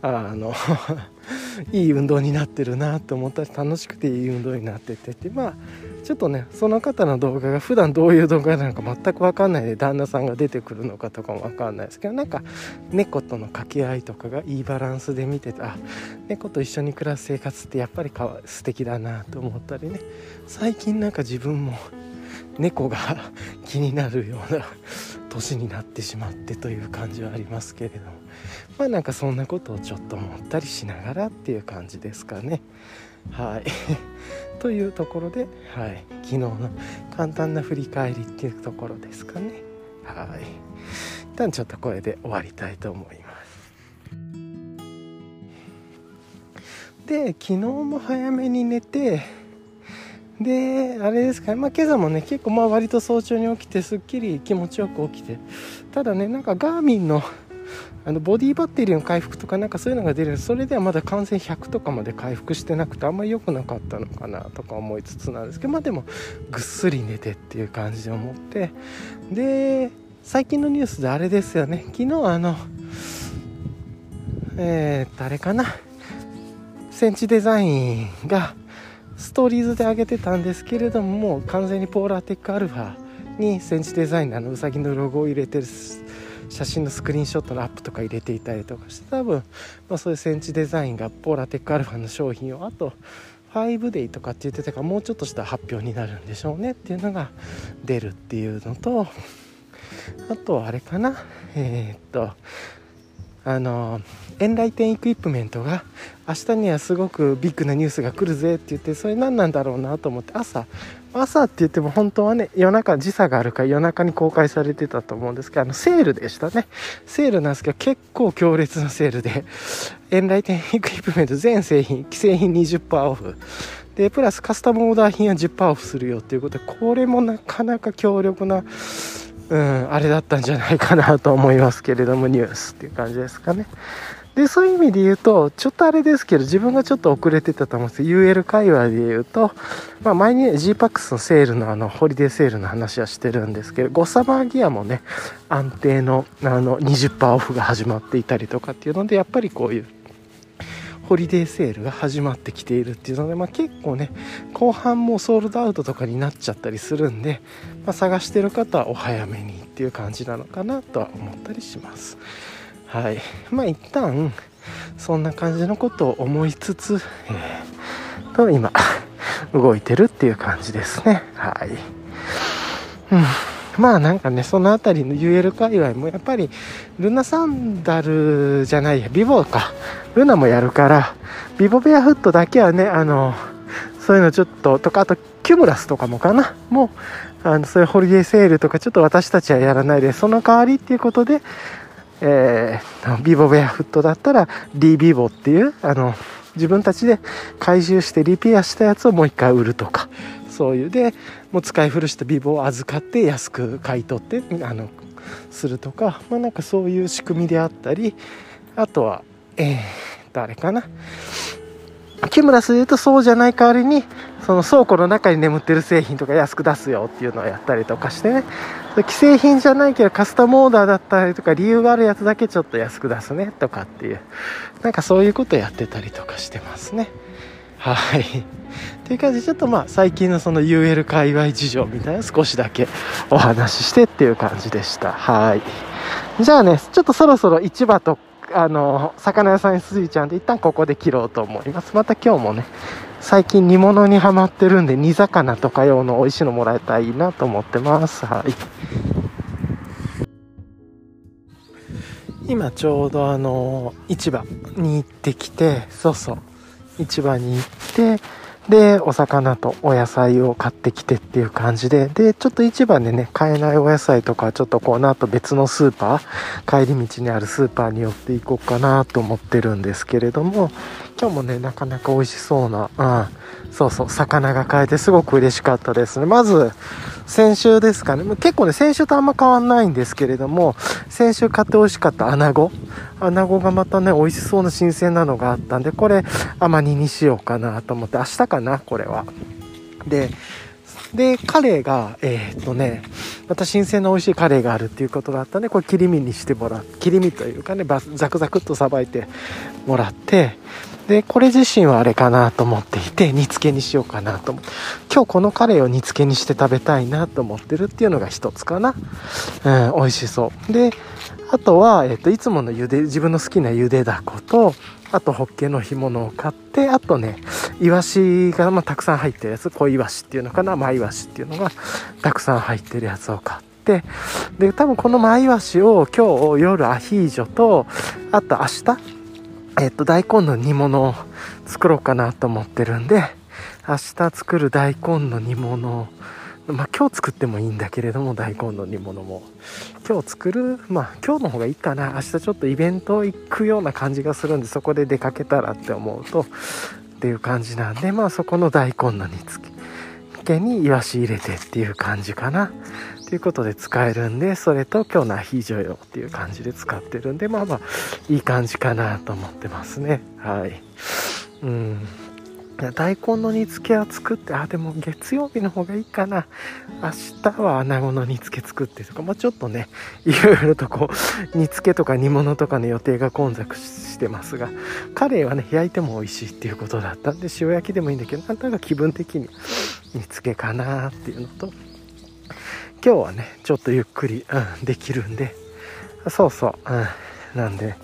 [SPEAKER 2] あの いい運動になってるなと思ったら楽しくていい運動になっててってまあちょっとねその方の動画が普段どういう動画なのか全く分かんないで旦那さんが出てくるのかとかも分かんないですけどなんか猫との掛け合いとかがいいバランスで見ててあ猫と一緒に暮らす生活ってやっぱりかわ素敵だなと思ったりね。最近なんか自分も猫が 気になるような 年になってしまってという感じはありますけれども。まあなんかそんなことをちょっと思ったりしながらっていう感じですかね。はい。というところで、はい、昨日の簡単な振り返りっていうところですかね。はい。一旦ちょっとこれで終わりたいと思います。で、昨日も早めに寝て、で、あれですかね、まあ今朝もね、結構まあ割と早朝に起きて、すっきり気持ちよく起きて、ただね、なんかガーミンのあのボディバッテリーの回復とかなんかそういうのが出る。それではまだ完全100とかまで回復してなくてあんまり良くなかったのかなとか思いつつなんですけどまあでもぐっすり寝てっていう感じで思って。で最近のニュースであれですよね。昨日あのえー、誰かな？センチデザインがストーリーズで上げてたんですけれどももう完全にポーラーテックアルファにセンチデザインのあのうさぎのロゴを入れてる写真のスクリーンショットのアップとか入れていたりとかして多分、まあ、そういうセンチデザインがポーラテックアルファの商品をあと5デイとかって言ってたからもうちょっとした発表になるんでしょうねっていうのが出るっていうのとあとあれかな。えー、っとあのエンライテンエクイプメントが明日にはすごくビッグなニュースが来るぜって言ってそれ何なんだろうなと思って朝朝って言っても本当はね夜中時差があるから夜中に公開されてたと思うんですけどあのセールでしたね。セールなんですけど結構強烈なセールでエンライテンエクイプメント全製品既製品20%オフ。でプラスカスタムオーダー品は10%オフするよっていうことでこれもなかなか強力なうん、あれだったんじゃないかなと思いますけれどもニュースっていう感じですかね。でそういう意味で言うとちょっとあれですけど自分がちょっと遅れてたと思うんです UL 界隈で言うと、まあ、前に GPAX のセールのあのホリデーセールの話はしてるんですけどゴサマーギアもね安定のあの20%オフが始まっていたりとかっていうのでやっぱりこういうホリデーセールが始まってきているっていうので、まあ、結構ね後半もソールドアウトとかになっちゃったりするんで、まあ、探してる方はお早めにっていう感じなのかなとは思ったりします。はい。まあ一旦そんな感じのことを思いつつ、えー、と今動いてるっていう感じですね。はい、うん。まあなんかね、その辺りの UL 界隈もやっぱり、ルナサンダルじゃないや、ビボーか。ルナもやるから、ビボベアフットだけはね、あの、そういうのちょっと、とか、あと、キュムラスとかもかな。もうあのそういうホリデーセールとかちょっと私たちはやらないでその代わりっていうことで、えー、ビボウェアフットだったら D ビボっていうあの自分たちで回収してリペアしたやつをもう一回売るとかそういう。でもう使い古したビボを預かって安く買い取ってあのするとかまあなんかそういう仕組みであったりあとはえー、誰かな。木村スで言うとそうじゃない代わりにその倉庫の中に眠ってる製品とか安く出すよっていうのをやったりとかしてね。既製品じゃないけどカスタムオーダーだったりとか理由があるやつだけちょっと安く出すねとかっていうなんかそういうことやってたりとかしてますね。はい。という感じでちょっとまあ最近のその UL 界隈事情みたいな少しだけお話ししてっていう感じでした。はい。じゃあねちょっとそろそろ市場とあの魚屋さんにすいちゃんで一旦ここで切ろうと思います。また今日もね最近煮物にはまってるんで煮魚とか用の美味しいのもらえたらいいなと思ってます。はい。今ちょうどあの市場に行ってきてそうそう市場に行ってで、お魚とお野菜を買ってきてっていう感じで、で、ちょっと市場でね、買えないお野菜とか、ちょっとこの後別のスーパー、帰り道にあるスーパーに寄っていこうかなと思ってるんですけれども、今日もね、なかなか美味しそうな、うん、そうそう、魚が買えてすごく嬉しかったですね。まず、先週ですかね。結構ね、先週とあんま変わんないんですけれども、先週買って美味しかった穴子。穴子がまたね、美味しそうな新鮮なのがあったんで、これ、甘煮にしようかなと思って、明日かな、これは。で、で、カレーが、えー、っとね、また新鮮な美味しいカレーがあるっていうことだったんで、これ切り身にしてもらう。切り身というかね、ザクザクっとさばいてもらって、で、これ自身はあれかなと思っていて、煮付けにしようかなと思って今日このカレーを煮付けにして食べたいなと思ってるっていうのが一つかな。うん、美味しそう。で、あとは、えっと、いつもの茹で、自分の好きな茹でだこと、あと、ホッケの干物を買って、あとね、イワシが、まあ、たくさん入ってるやつ、小イワシっていうのかな、マイワシっていうのが、たくさん入ってるやつを買って、で、多分このマイワシを今日夜アヒージョと、あと明日、えっと、大根の煮物を作ろうかなと思ってるんで、明日作る大根の煮物まあ今日作ってもいいんだけれども、大根の煮物も。今日作る、まあ今日の方がいいかな。明日ちょっとイベント行くような感じがするんで、そこで出かけたらって思うと、っていう感じなんで、まあそこの大根の煮付けにイワシ入れてっていう感じかな。ということで使えるんで、それと今日のアヒージョ用っていう感じで使ってるんで、まあまあ、いい感じかなと思ってますね。はい。うん。大根の煮付けは作って、あ、でも月曜日の方がいいかな。明日は穴子の煮付け作ってとか、まあ、ちょっとね、いろいろとこう、煮付けとか煮物とかの予定が混雑してますが、カレーはね、焼いても美味しいっていうことだったんで、塩焼きでもいいんだけど、なんとなく気分的に煮付けかなっていうのと、今日はねちょっとゆっくり、うん、できるんで。そうそう、うん、なんで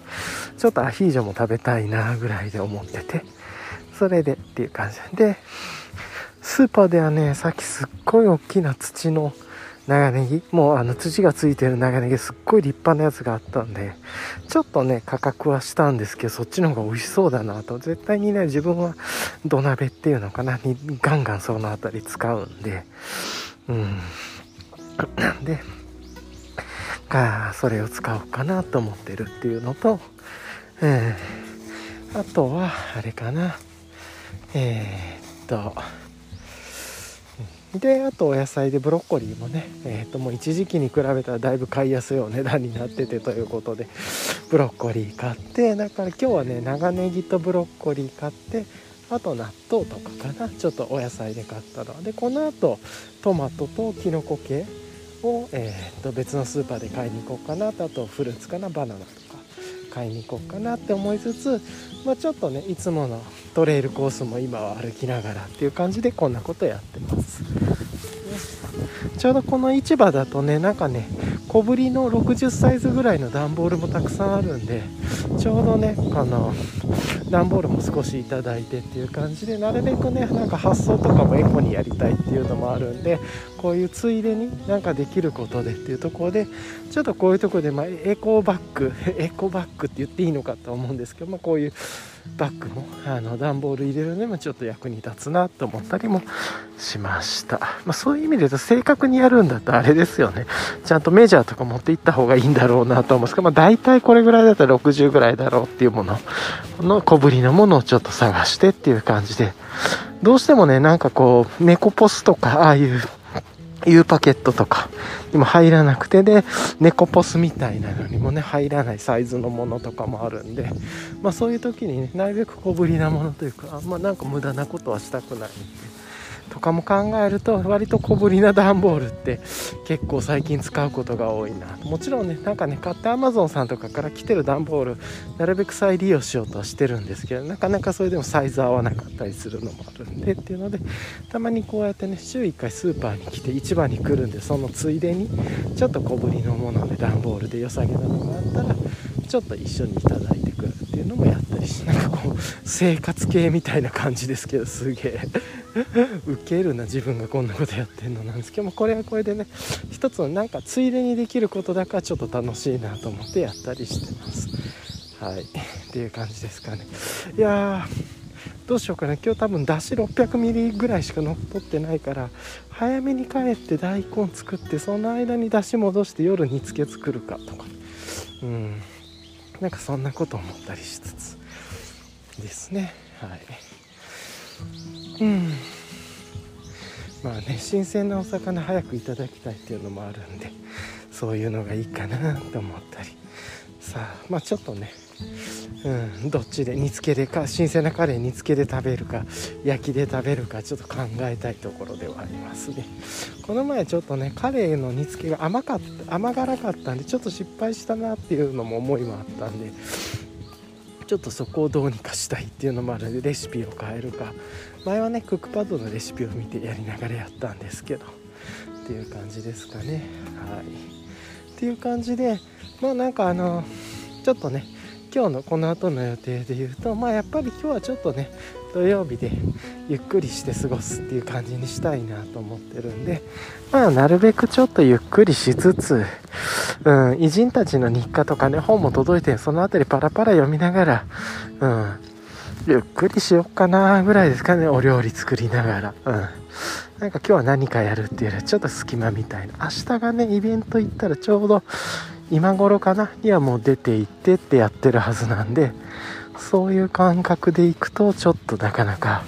[SPEAKER 2] ちょっとアヒージョも食べたいなぐらいで思ってて。それでっていう感じで。スーパーではねさっきすっごい大きな土の長ネギ。もうあの土がついてる長ネギすっごい立派なやつがあったんで。ちょっとね価格はしたんですけどそっちの方が美味しそうだなと。絶対にね自分は土鍋っていうのかな。にガンガンその辺り使うんで。うん。で、あそれを使おうかなと思ってるっていうのと、えー、あとは、あれかな、えー、っと、で、あとお野菜でブロッコリーもね、えー、ともう一時期に比べたらだいぶ買いやすいお値段になっててということで、ブロッコリー買って、だから今日はね、長ネギとブロッコリー買って、あと納豆とかかな、ちょっとお野菜で買ったの。で、この後、トマトとキノコ系、を、えー、と別のスーパーで買いに行こうかなとあとフルーツかなバナナとか買いに行こうかなって思いつつ、まあ、ちょっとねいつものトレイルコースも今は歩きながらっていう感じでこんなことやってます。ちょうどこの市場だとねなんかね小ぶりの60サイズぐらいの段ボールもたくさんあるんでちょうどねあの段ボールも少しいただいてっていう感じでなるべくねなんか発送とかもエコにやりたいっていうのもあるんでこういうついでになんかできることでっていうところでちょっとこういうとこで、まあ、エコバッグ エコバッグって言っていいのかと思うんですけど、まあ、こういうバッグもあの段ボール入れるのにもちょっと役に立つなと思ったりもしました、まあ、そういう意味で言うと正確にやるんだったらあれですよね。ちゃんとメジャーとか持っていった方がいいんだろうなと思うんですけど、まあ、大体これぐらいだったら60ぐらいだろうっていうものの小ぶりのものをちょっと探してっていう感じでどうしてもねなんかこう猫ポスとかああいう U パケットとかにも入らなくてで猫ポスみたいなのにもね入らないサイズのものとかもあるんでまあそういう時にねなるべく小ぶりなものというかあんまなんか無駄なことはしたくない。とかも考えると割と小ぶりな段ボールって結構最近使うことが多いな。もちろんねなんかね買って Amazon さんとかから来てる段ボールなるべく再利用しようとはしてるんですけどなかなかそれでもサイズ合わなかったりするのもあるんでっていうのでたまにこうやってね週1回スーパーに来て市場に来るんでそのついでにちょっと小ぶりのもので段ボールで良さげなのがあったらちょっと一緒にいただいてくるっていうのもやったりしてなんかこう生活系みたいな感じですけどすげえ。ウケるな自分がこんなことやってんのなんですけどもこれはこれでね一つのなんかついでにできることだからちょっと楽しいなと思ってやったりしてます。はい。っていう感じですかね。いやどうしようかな。今日多分だし600ミリぐらいしか残ってないから早めに帰って大根作ってその間にだし戻して夜煮つけ作るかとか。うんなんかそんなこと思ったりしつつ。ですね。はい。うん。まあね新鮮なお魚早くいただきたいっていうのもあるんでそういうのがいいかなと思ったり。さあまあちょっとねうん、どっちで煮つけでか新鮮なカレー煮つけで食べるか焼きで食べるかちょっと考えたいところではありますね。この前ちょっとねカレーの煮つけが甘かった甘辛かったんでちょっと失敗したなっていうのも思いもあったんでちょっとそこをどうにかしたいっていうのもあるんでレシピを変えるか。前はねクックパッドのレシピを見てやりながらやったんですけどっていう感じですかね。はい。っていう感じでまあなんかあのちょっとね今日のこの後の予定で言うとまあやっぱり今日はちょっとね土曜日でゆっくりして過ごすっていう感じにしたいなと思ってるんでまあなるべくちょっとゆっくりしつつ、うん、偉人たちの日課とかね本も届いてその辺りパラパラ読みながら、うん、ゆっくりしよっかなぐらいですかねお料理作りながら。うんなんか今日は何かやるっていうよりはちょっと隙間みたいな明日がねイベント行ったらちょうど今頃かな？にはもう出て行ってってやってるはずなんでそういう感覚で行くとちょっとなかなか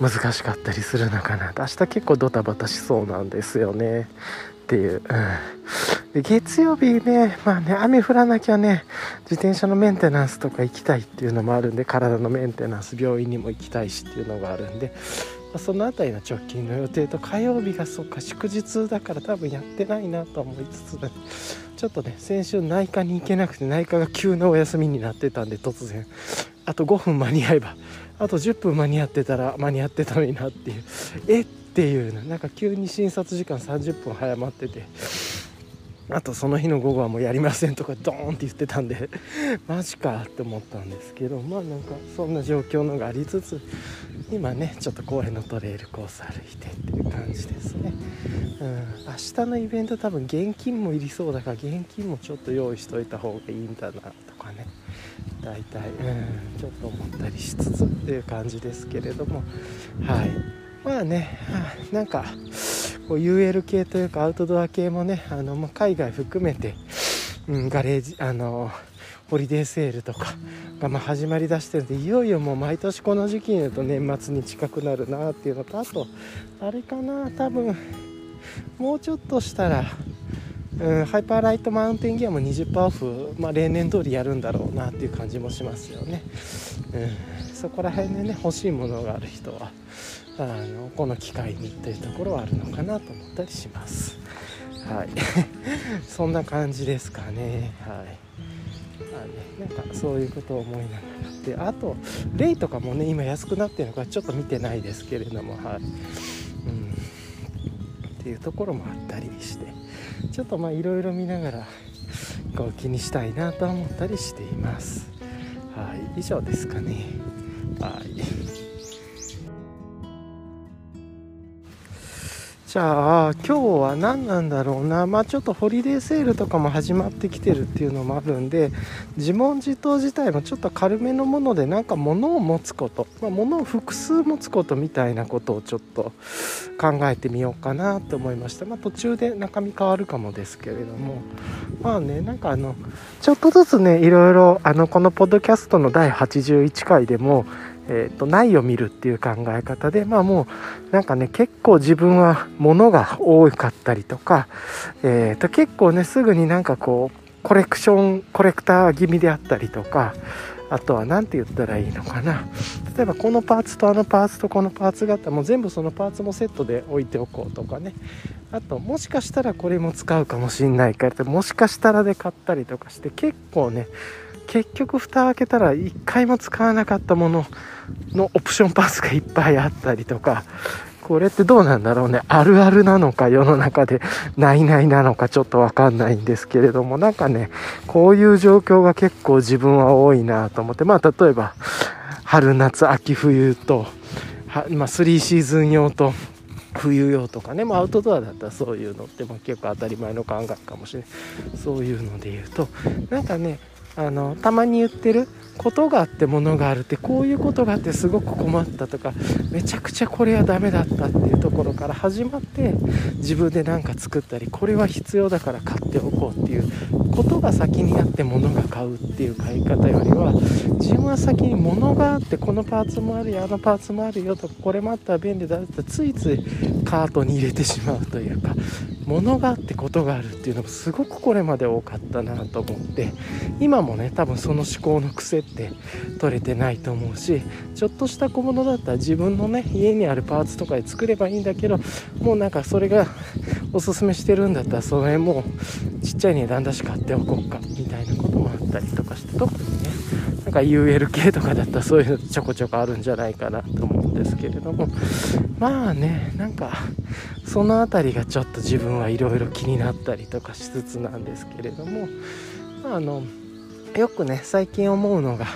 [SPEAKER 2] 難しかったりするのかな。明日結構ドタバタしそうなんですよね。っていう、うん、で月曜日ねまあね雨降らなきゃね自転車のメンテナンスとか行きたいっていうのもあるんで体のメンテナンス病院にも行きたいしっていうのがあるんでその辺りの直近の予定と火曜日がそっか祝日だから多分やってないなと思いつつ、ね、ちょっとね先週内科に行けなくて内科が急なお休みになってたんで突然。あと5分間に合えばあと10分間に合ってたら間に合ってたのになっていう。え？っていうなんか急に診察時間30分早まってて。あとその日の午後はもうやりませんとかドーンって言ってたんで マジかって思ったんですけどまあなんかそんな状況のがありつつ今ねちょっと公園のトレイルコース歩いてっていう感じですね。うん明日のイベント多分現金もいりそうだから現金もちょっと用意しといた方がいいんだなとかね。大体うんちょっと思ったりしつつっていう感じですけれども。はい。まあねなんかこう UL 系というかアウトドア系もねあの、まあ、海外含めて、うん、ガレージあのホリデーセールとかがま始まりだしてるんでいよいよもう毎年この時期になると年末に近くなるなっていうのとあとあれかな多分もうちょっとしたら、うん、ハイパーライトマウンテンギアも20%オフ、まあ、例年通りやるんだろうなっていう感じもしますよね、うん、そこら辺でね欲しいものがある人はあのこの機会にというところはあるのかなと思ったりします。はい。そんな感じですかね。はい。まあね、なんかそういうことを思いながら。であとレイとかもね今安くなってるのかちょっと見てないですけれども。はい、うん、っていうところもあったりして。ちょっとまあいろいろ見ながらこう気にしたいなと思ったりしています。はい。以上ですかね。はいじゃあ今日は何なんだろうな。まあちょっとホリデーセールとかも始まってきてるっていうのもあるんで自問自答自体もちょっと軽めのものでなんか物を持つこと、まあ、物を複数持つことみたいなことをちょっと考えてみようかなと思いました、まあ、途中で中身変わるかもですけれども。まあねなんかあのちょっとずつねいろいろあのこのポッドキャストの第81回でもえーと、ないを見るっていう考え方でまあもうなんかね結構自分は物が多かったりとか、えーと、結構ねすぐになんかこうコレクションコレクター気味であったりとかあとは何て言ったらいいのかな。例えばこのパーツとあのパーツとこのパーツがあったらもう全部そのパーツもセットで置いておこうとかね。あともしかしたらこれも使うかもしんないからもしかしたらで買ったりとかして結構ね結局蓋開けたら1回も使わなかったもののオプションパスがいっぱいあったりとかこれってどうなんだろうね。あるあるなのか世の中でないないなのかちょっとわかんないんですけれどもなんかねこういう状況が結構自分は多いなと思って。まあ例えば春夏秋冬とは、まあ、3シーズン用と冬用とかね、まあ、アウトドアだったらそういうのっても結構当たり前の考えかもしれない。そういうので言うとなんかねあのたまに言ってることがあってものがあるってこういうことがあってすごく困ったとかめちゃくちゃこれはダメだったっていうところから始まって自分で何か作ったりこれは必要だから買っておこうっていうことが先にあって物が買うっていう買い方よりは自分は先に物があってこのパーツもあるよあのパーツもあるよとかこれもあったら便利だってついついカートに入れてしまうというか物があってことがあるっていうのもすごくこれまで多かったなと思って今もね多分その思考の癖って取れてないと思うしちょっとした小物だったら自分のね家にあるパーツとかで作ればいいんだけどもうなんかそれが おすすめしてるんだったらその辺もうちっちゃい値段だし買っておこうかみたいなこともあったりとかして特にねなんか UL 系とかだったらそういうのちょこちょこあるんじゃないかなと思うんですけれども。まあねなんかその辺りがちょっと自分はいろいろ気になったりとかしつつなんですけれども。あのよくね最近思うのが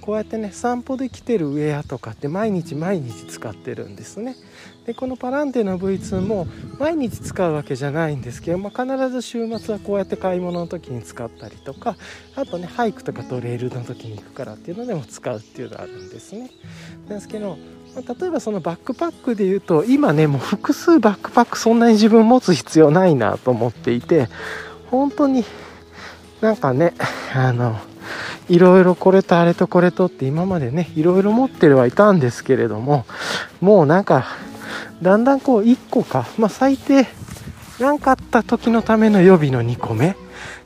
[SPEAKER 2] こうやってね散歩で来てるウェアとかって毎日毎日使ってるんですね。でこのパランテの V2 も毎日使うわけじゃないんですけど、まあ、必ず週末はこうやって買い物の時に使ったりとかあとねハイクとかトレイルの時に行くからっていうのでも使うっていうのがあるんですね。ですけど例えばそのバックパックで言うと今ねもう複数バックパックそんなに自分持つ必要ないなと思っていて本当になんかねあのいろいろこれとあれとこれとって今までねいろいろ持ってるはいたんですけれどももうなんかだんだんこう1個かまあ最低何かあった時のための予備の2個目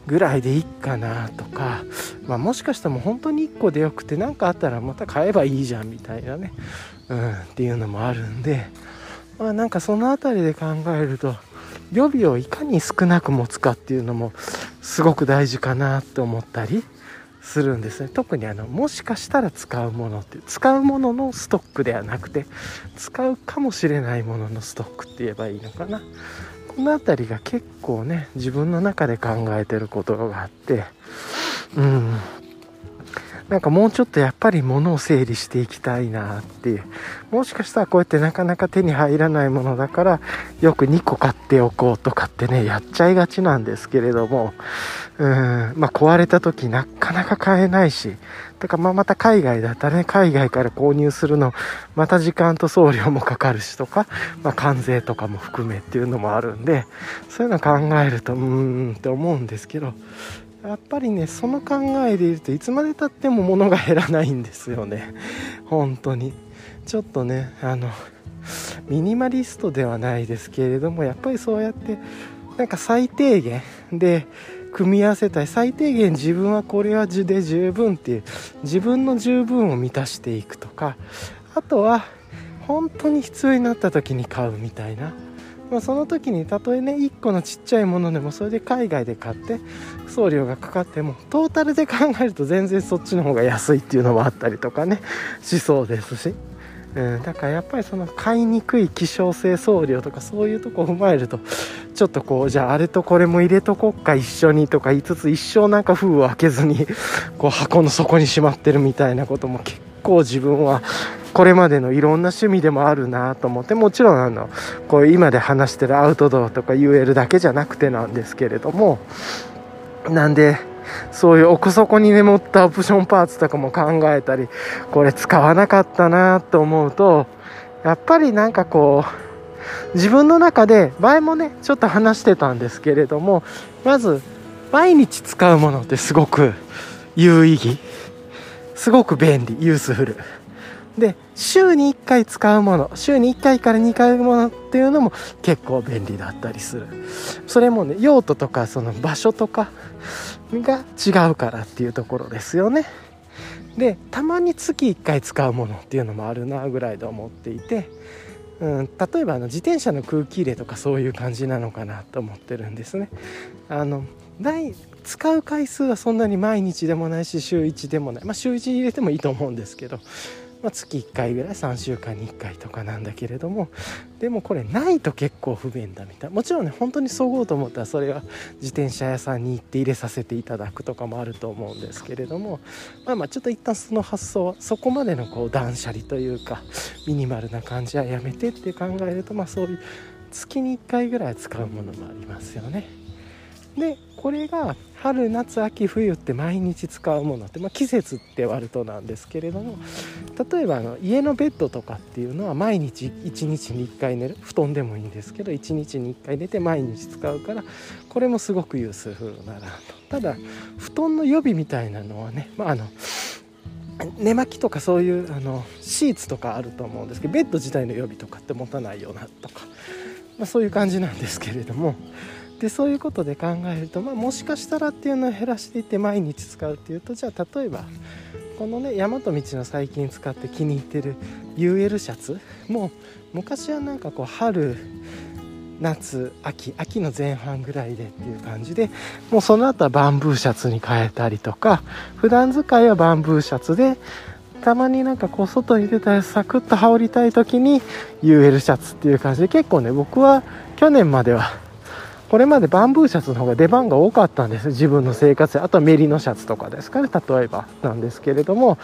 [SPEAKER 2] ぐらいでいいかなとか、まあ、もしかしたらもう本当に1個でよくて何かあったらまた買えばいいじゃんみたいなね、うん、っていうのもあるんでまあなんかその辺りで考えると予備をいかに少なく持つかっていうのもすごく大事かなって思ったりするんですね。特にあのもしかしたら使うものって使うもののストックではなくて使うかもしれないもののストックって言えばいいのかな。この辺りが結構ね自分の中で考えてることがあってうん。なんかもうちょっとやっぱり物を整理していきたいなって。いうもしかしたらこうやってなかなか手に入らないものだからよく2個買っておこうとかってねやっちゃいがちなんですけれども。うんまあ壊れた時なかなか買えないし。だからまあまた海外だったらね海外から購入するのまた時間と送料もかかるしとか、まあ、関税とかも含めっていうのもあるんでそういうの考えるとうーんって思うんですけど。やっぱりねその考えでいるといつまでたっても物が減らないんですよね。本当に。ちょっとねあのミニマリストではないですけれどもやっぱりそうやってなんか最低限で組み合わせたい。最低限自分はこれはで十分っていう自分の十分を満たしていくとかあとは本当に必要になった時に買うみたいな。まあ、その時にたとえね1個のちっちゃいものでもそれで海外で買って送料がかかってもトータルで考えると全然そっちの方が安いっていうのもあったりとかねしそうですし、うん、だからやっぱりその買いにくい希少性送料とかそういうとこを踏まえるとちょっとこうじゃああれとこれも入れとこっか一緒にとか言いつつ一生なんか封を開けずに こう箱の底にしまってるみたいなことも結構自分はこれまでのいろんな趣味でもあるなと思ってもちろんあのこう今で話してるアウトドアとか UL だけじゃなくてなんですけれどもなんでそういう奥底に眠ったオプションパーツとかも考えたりこれ使わなかったなと思うとやっぱりなんかこう自分の中で前もねちょっと話してたんですけれどもまず毎日使うものってすごく有意義すごく便利ユースフル。で週に1回使うもの週に1回から2回ものっていうのも結構便利だったりする。それもね用途とかその場所とかが違うからっていうところですよね。でたまに月1回使うものっていうのもあるなぐらいで思っていて、うん、例えばあの自転車の空気入れとかそういう感じなのかなと思ってるんですね。あの使う回数はそんなに毎日でもないし週1でもない。まあ週1入れてもいいと思うんですけど。まあ、月1回ぐらい3週間に1回とかなんだけれどもでもこれないと結構不便だみたいなもちろんね本当にそごうと思ったらそれは自転車屋さんに行って入れさせていただくとかもあると思うんですけれどもまあまあちょっと一旦その発想はそこまでのこう断捨離というかミニマルな感じはやめてって考えるとまあそういう月に1回ぐらい使うものもありますよね。でこれが春夏秋冬って毎日使うものって、まあ、季節って割るとなんですけれども例えばあの家のベッドとかっていうのは毎日1日に1回寝る布団でもいいんですけど1日に1回寝て毎日使うからこれもすごくユースフルだなと。ただ布団の予備みたいなのはね、まあ、あの寝巻きとかそういうあのシーツとかあると思うんですけどベッド自体の予備とかって持たないようなとか、まあ、そういう感じなんですけれどもでそういうことで考えると、まあ、もしかしたらっていうのを減らしていって毎日使うっていうとじゃあ例えばこのね大和道の最近使って気に入ってる UL シャツ？も昔はなんかこう春夏秋秋の前半ぐらいでっていう感じでもうその後はバンブーシャツに変えたりとか普段使いはバンブーシャツでたまになんかこう外に出たらサクッと羽織りたい時に UL シャツっていう感じで結構ね僕は去年まではこれまでバンブーシャツの方が出番が多かったんです。自分の生活あとはメリノシャツとかですかね。例えばなんですけれども。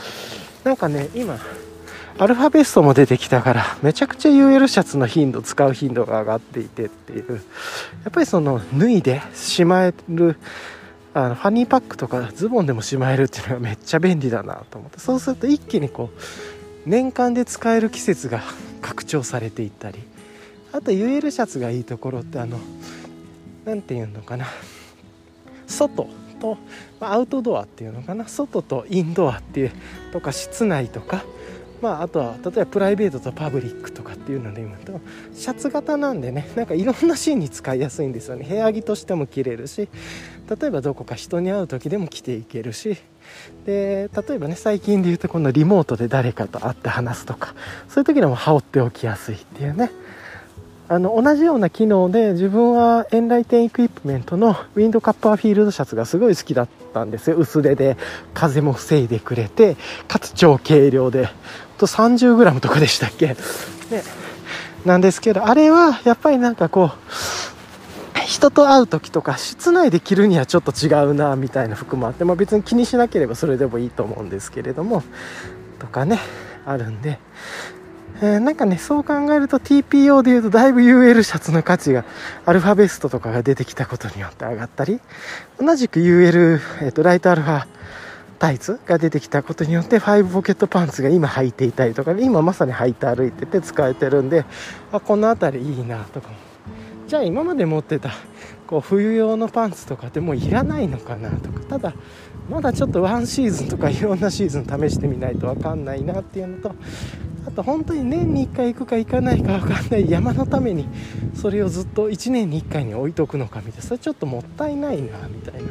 [SPEAKER 2] なんかね今アルファベストも出てきたからめちゃくちゃ UL シャツの頻度使う頻度が上がっていてっていう。やっぱりその脱いでしまえるあのファニーパックとかズボンでもしまえるっていうのが めっちゃ便利だなと思って。そうすると一気にこう年間で使える季節が拡張されていったり。あと UL シャツがいいところってあの何て言うのかな。外と、まアウトドアっていうのかな。外とインドアっていうとか室内とか。まあ、あとは例えばプライベートとパブリックとかっていうので言うとシャツ型なんでねなんかいろんなシーンに使いやすいんですよね。部屋着としても着れるし例えばどこか人に会う時でも着ていけるし。で例えばね最近で言うとこのリモートで誰かと会って話すとか。そういう時でも羽織っておきやすいっていうね。あの同じような機能で自分はエンライテンエクイプメントのウィンドカッパーフィールドシャツがすごい好きだったんですよ。薄手で風も防いでくれてかつ超軽量で。と 30g とかでしたっけ、ね、なんですけどあれはやっぱりなんかこう人と会う時とか室内で着るにはちょっと違うなみたいな服もあって、まあ、別に気にしなければそれでもいいと思うんですけれどもとかねあるんで。えー、なんかね、そう考えると TPO で言うとだいぶ UL シャツの価値がアルファベストとかが出てきたことによって上がったり、同じく UL、えっ、ー、と、ライトアルファタイツが出てきたことによって5ポケットパンツが今履いていたりとか、今まさに履いて歩いてて使えてるんで、あ、この辺りいいなとか。じゃあ今まで持ってたこう冬用のパンツとかでもいらないのかなとか。ただまだちょっとワンシーズンとかいろんなシーズン試してみないと分かんないなっていうのとあと本当に年に1回行くか行かないか分かんない山のためにそれをずっと1年に1回に置いとくのかみたいな。それちょっともったいないなみたいな。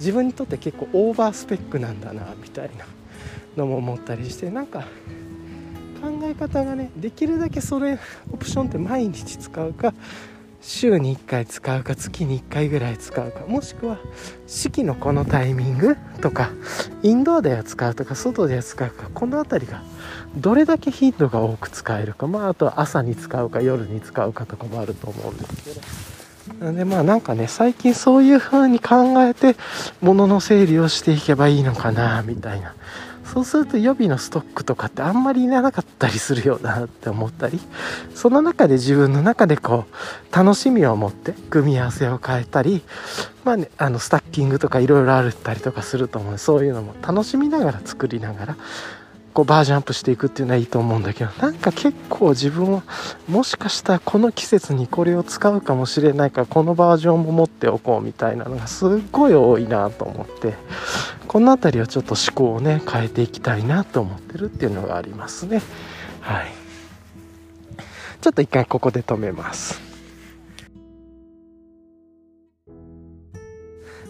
[SPEAKER 2] 自分にとって結構オーバースペックなんだなみたいなのも思ったりしてなんか考え方がねできるだけそれオプションって毎日使うか週に1回使うか月に1回ぐらい使うかもしくは四季のこのタイミングとかインドアでは使うとか外では使うかこの辺りがどれだけ頻度が多く使えるかまああとは朝に使うか夜に使うかとかもあると思うんですけど。なんでまあなんかね最近そういう風に考えて物の整理をしていけばいいのかなみたいな。そうすると予備のストックとかってあんまりいらなかったりするよなって思ったりその中で自分の中でこう楽しみを持って組み合わせを変えたりまあねあのスタッキングとかいろいろあったりとかすると思う。そういうのも楽しみながら作りながらこうバージョンアップしていくっていうのはいいと思うんだけどなんか結構自分はもしかしたらこの季節にこれを使うかもしれないからこのバージョンも持っておこうみたいなのがすっごい多いなと思ってこの辺りをちょっと思考をね変えていきたいなと思ってるっていうのがありますね。はい。ちょっと一回ここで止めます。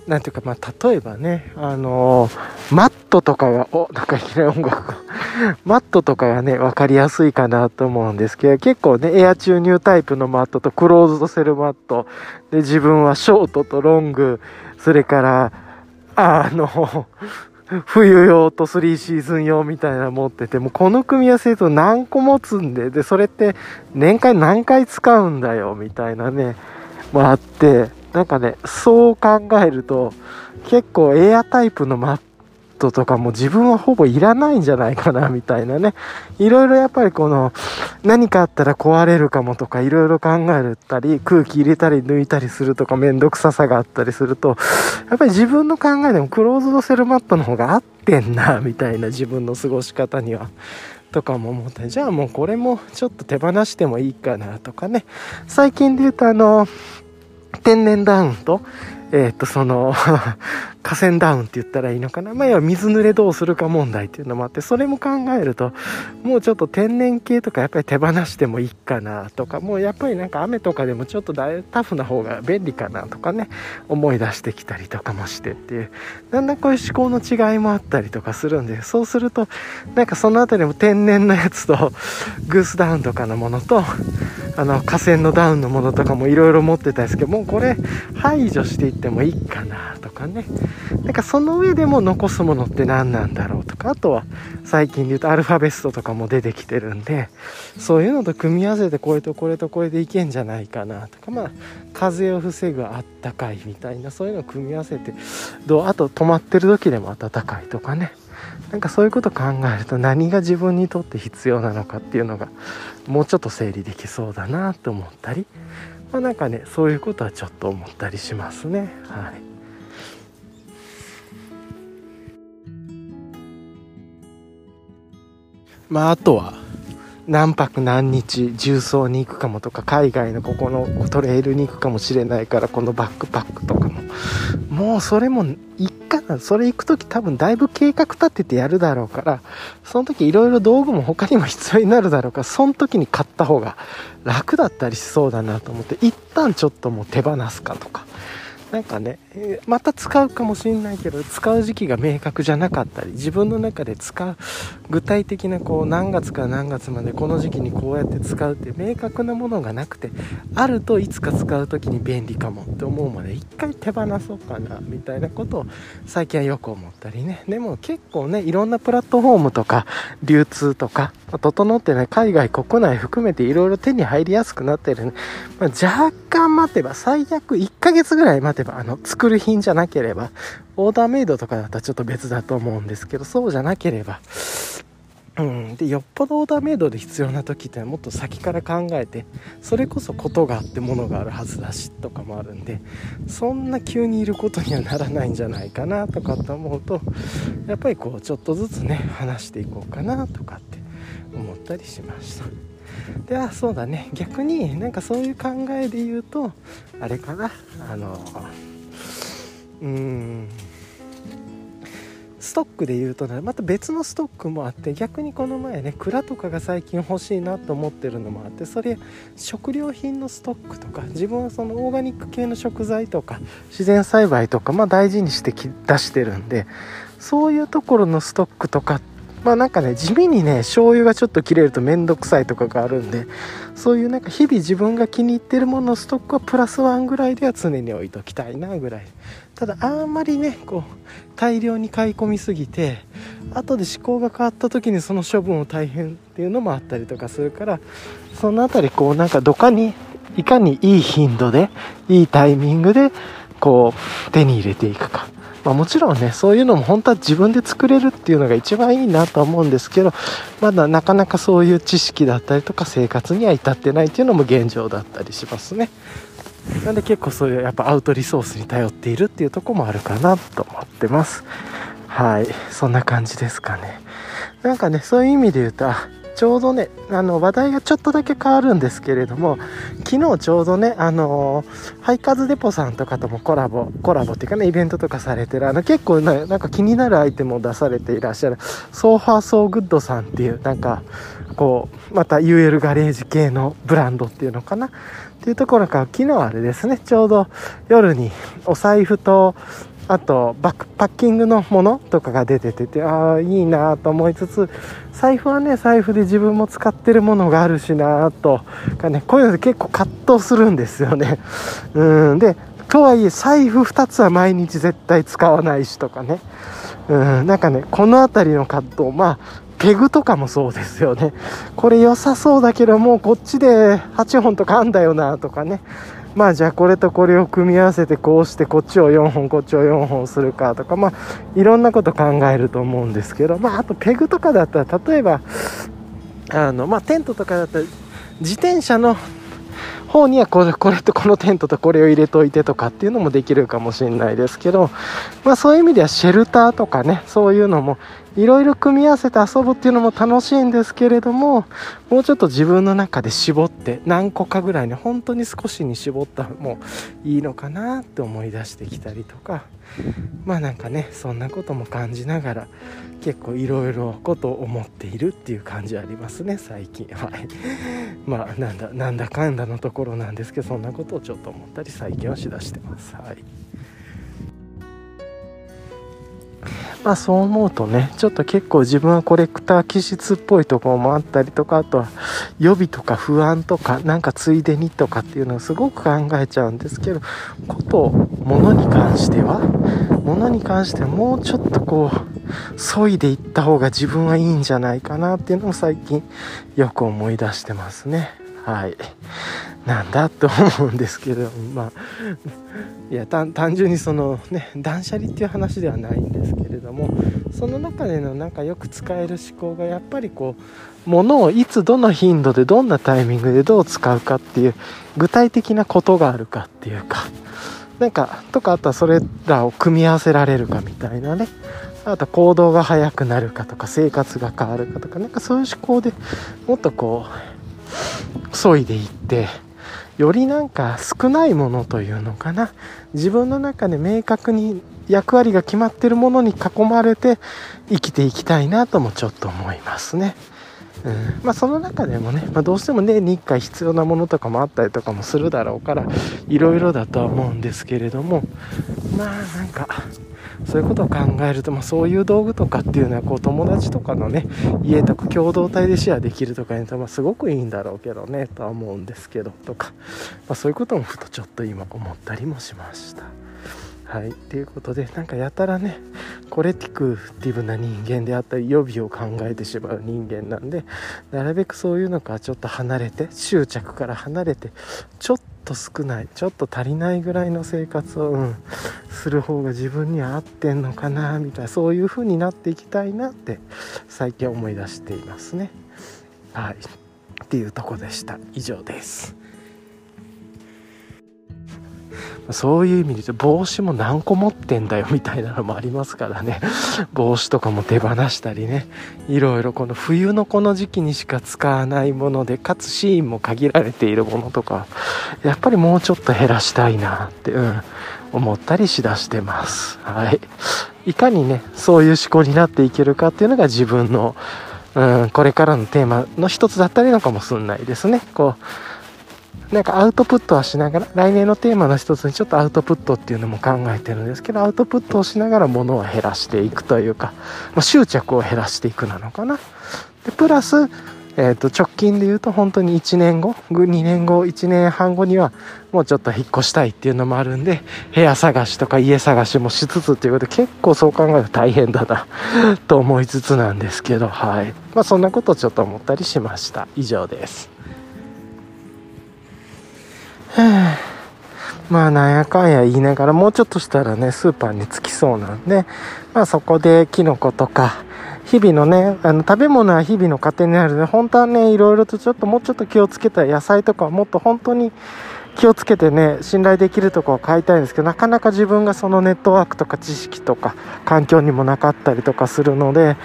[SPEAKER 2] なんていうか、まあ、例えばね、あのー、マットとかが、お、なんかいきなり音楽が、マットとかがね、わかりやすいかなと思うんですけど、結構ね、エア注入タイプのマットとクローズドセルマット、で、自分はショートとロング、それから、あの、冬用と3シーズン用みたいな持ってて、もうこの組み合わせと何個持つんで、で、それって年間何回使うんだよ、みたいなね、もあって、なんかね、そう考えると、結構エアタイプのマットとかも自分はほぼいらないんじゃないかな、みたいなね。いろいろやっぱりこの、何かあったら壊れるかもとか、いろいろ考えたり、空気入れたり抜いたりするとか、めんどくささがあったりすると、やっぱり自分の考えでもクローズドセルマットの方が合ってんな、みたいな自分の過ごし方には。とかも思ってじゃあもうこれもちょっと手放してもいいかなとかね最近で言うとあの天然ダウンと、えー、っと、その 河川ダウンって言ったらいいのかな。まあ、要は水濡れどうするか問題っていうのもあって、それも考えると、もうちょっと天然系とかやっぱり手放してもいいかなとか、もうやっぱりなんか雨とかでもちょっとタフな方が便利かなとかね、思い出してきたりとかもしてっていう、だんだんこういう思考の違いもあったりとかするんで、そうすると、なんかそのあたりも天然のやつと、グースダウンとかのものと、あの、河川のダウンのものとかもいろいろ持ってたんですけど、もうこれ排除していってもいいかなとかね。なんかその上でも残すものって何なんだろうとか、あとは最近で言うとアルファベストとかも出てきてるんで、そういうのと組み合わせてこれとこれとこれでいけんじゃないかなとか、まあ、風を防ぐあったかいみたいな、そういうのを組み合わせて、どう、あと止まってる時でも暖かいとかね。なんかそういうこと考えると何が自分にとって必要なのかっていうのがもうちょっと整理できそうだなと思ったり、まあ、なんかねそういうことはちょっと思ったりしますねはい。まああとは何泊何日重曹に行くかもとか海外のここのトレイルに行くかもしれないからこのバックパックとかも。もうそれもいっかな。それ行く時多分だいぶ計画立ててやるだろうからその時いろいろ道具も他にも必要になるだろうからその時に買った方が楽だったりしそうだなと思って一旦ちょっともう手放すかとか。なんかね、また使うかもしんないけど、使う時期が明確じゃなかったり、自分の中で使う、具体的なこう、何月から何月までこの時期にこうやって使うって明確なものがなくて、あるといつか使う時に便利かもって思うまで、一回手放そうかな、みたいなことを最近はよく思ったりね。でも結構ね、いろんなプラットフォームとか、流通とか、整ってね、海外、国内含めていろいろ手に入りやすくなってるね。まあ、若干待てば、最悪1ヶ月ぐらい待てば、あの、作る品じゃなければ、オーダーメイドとかだったらちょっと別だと思うんですけど、そうじゃなければ、うん、でよっぽどオーダーメイドで必要な時ってもっと先から考えてそれこそことがあってものがあるはずだしとかもあるんでそんな急にいることにはならないんじゃないかなとかって思うとやっぱりこうちょっとずつね話していこうかなとかって思ったりしました。であそうだね。逆になんかそういう考えで言うとあれかな。あのうーん。ストックで言うとねまた別のストックもあって逆にこの前ね蔵とかが最近欲しいなと思ってるのもあってそれ食料品のストックとか自分はそのオーガニック系の食材とか自然栽培とかまあ大事にして出してるんでそういうところのストックとかってまあなんかね地味にね醤油がちょっと切れると面倒くさいとかがあるんでそういうなんか日々自分が気に入ってるもののストックはプラスワンぐらいでは常に置いときたいなぐらい。ただあんまりねこう大量に買い込みすぎて後で思考が変わった時にその処分を大変っていうのもあったりとかするからその辺りこうなんかどかにいかにいい頻度でいいタイミングでこう手に入れていくか。まあ、もちろんねそういうのも本当は自分で作れるっていうのが一番いいなとは思うんですけどまだなかなかそういう知識だったりとか生活には至ってないっていうのも現状だったりしますね。なんで結構そういうやっぱアウトリソースに頼っているっていうとこもあるかなと思ってます。はい。そんな感じですかね。なんかねそういう意味で言うとちょうどねあの話題がちょっとだけ変わるんですけれども昨日ちょうどねあのハイカズデポさんとかともコラボコラボっていうかねイベントとかされてるあの結構ねなんか気になるアイテムを出されていらっしゃるソーファーソーグッドさんっていうなんかこうまた UL ガレージ系のブランドっていうのかな？っていうところから昨日あれですねちょうど夜にお財布とあとバックパッキングのものとかが出てててああいいなと思いつつ財布はね財布で自分も使ってるものがあるしなとかねこういうので結構葛藤するんですよね。うんでとはいえ財布2つは毎日絶対使わないしとかね。うんなんかねこの辺りの葛藤まあペグとかもそうですよね。これ良さそうだけどもうこっちで8本とかあんだよなとかね。まあじゃあこれとこれを組み合わせてこうしてこっちを4本こっちを4本するかとかまあいろんなこと考えると思うんですけどまああとペグとかだったら例えばあのまあテントとかだったら自転車の方にはこれこれとこのテントとこれを入れといてとかっていうのもできるかもしれないですけど、まあ、そういう意味ではシェルターとかねそういうのもいろいろ組み合わせて遊ぶっていうのも楽しいんですけれどももうちょっと自分の中で絞って何個かぐらいに本当に少しに絞ったもいいのかなって思い出してきたりとか。まあなんかねそんなことも感じながら結構いろいろことを思っているっていう感じありますね最近。はい。まあなんだなんだかんだのところなんですけどそんなことをちょっと思ったり最近はしだしてます。はい。まあそう思うとねちょっと結構自分はコレクター気質っぽいところもあったりとかあとは予備とか不安とかなんかついでにとかっていうのをすごく考えちゃうんですけどこと物に関しては物に関してはもうちょっとこう削いでいった方が自分はいいんじゃないかなっていうのを最近よく思い出してますね。はい。なんだと思うんですけどまあいや単純にそのね断捨離っていう話ではないんですけれどもその中でのなんかよく使える思考がやっぱりこう物をいつどの頻度でどんなタイミングでどう使うかっていう具体的なことがあるかっていうかなんかとかあとはそれらを組み合わせられるかみたいなね。あと行動が速くなるかとか生活が変わるかとかなんかそういう思考でもっとこう削いでいってよりなんか少ないものというのかな自分の中で明確に役割が決まってるものに囲まれて生きていきたいなともちょっと思いますね。うん、まあその中でもね、まあ、どうしても年に1回必要なものとかもあったりとかもするだろうからいろいろだとは思うんですけれどもまあなんかそういうことを考えると、まあ、そういう道具とかっていうのはこう友達とかのね家とか共同体でシェアできるとかにと、まあ、すごくいいんだろうけどねとは思うんですけどとか、まあ、そういうこともふとちょっと今思ったりもしました。はい、ということでなんかやたらねコレティクティブな人間であったり予備を考えてしまう人間なんでなるべくそういうのからちょっと離れて執着から離れてちょっとと少ないちょっと足りないぐらいの生活を、うん、する方が自分には合ってんのかなみたいなそういう風になっていきたいなって最近思い出していますね。はい。っていうとこでした。以上です。そういう意味で言うと帽子も何個持ってんだよみたいなのもありますからね。帽子とかも手放したりね。いろいろこの冬のこの時期にしか使わないものでかつシーンも限られているものとかやっぱりもうちょっと減らしたいなって、うん、思ったりしだしてます。はい。いかにねそういう思考になっていけるかっていうのが自分の、うん、これからのテーマの一つだったりのかもしんないですね。こうなんかアウトプットはしながら、来年のテーマの一つにちょっとアウトプットっていうのも考えてるんですけど、アウトプットをしながら物を減らしていくというか、まあ、執着を減らしていくなのかな。で、プラス、えー、と直近で言うと本当に1年後2年後1年半後にはもうちょっと引っ越したいっていうのもあるんで部屋探しとか家探しもしつつっていうことで結構そう考えると大変だな と思いつつなんですけどはい。まあそんなことをちょっと思ったりしました。以上です。まあなんやかんや言いながらもうちょっとしたらねスーパーに着きそうなんでまあそこでキノコとか日々のねあの食べ物は日々の糧になるので本当はねいろいろとちょっともうちょっと気をつけた野菜とかもっと本当に気をつけてね信頼できるところを買いたいんですけどなかなか自分がそのネットワークとか知識とか環境にもなかったりとかするので、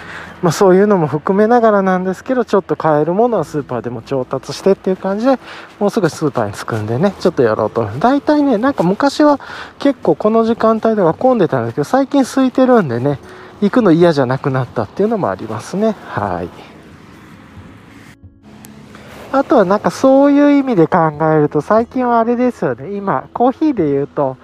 [SPEAKER 2] まあ、そういうのも含めながらなんですけどちょっと買えるものはスーパーでも調達してっていう感じでもうすぐスーパーに着くんでねちょっとやろうと大体ねなんか昔は結構この時間帯とか混んでたんですけど最近空いてるんでね行くの嫌じゃなくなったっていうのもありますねはい。あとはなんかそういう意味で考えると最近はあれですよね。今コーヒーで言うと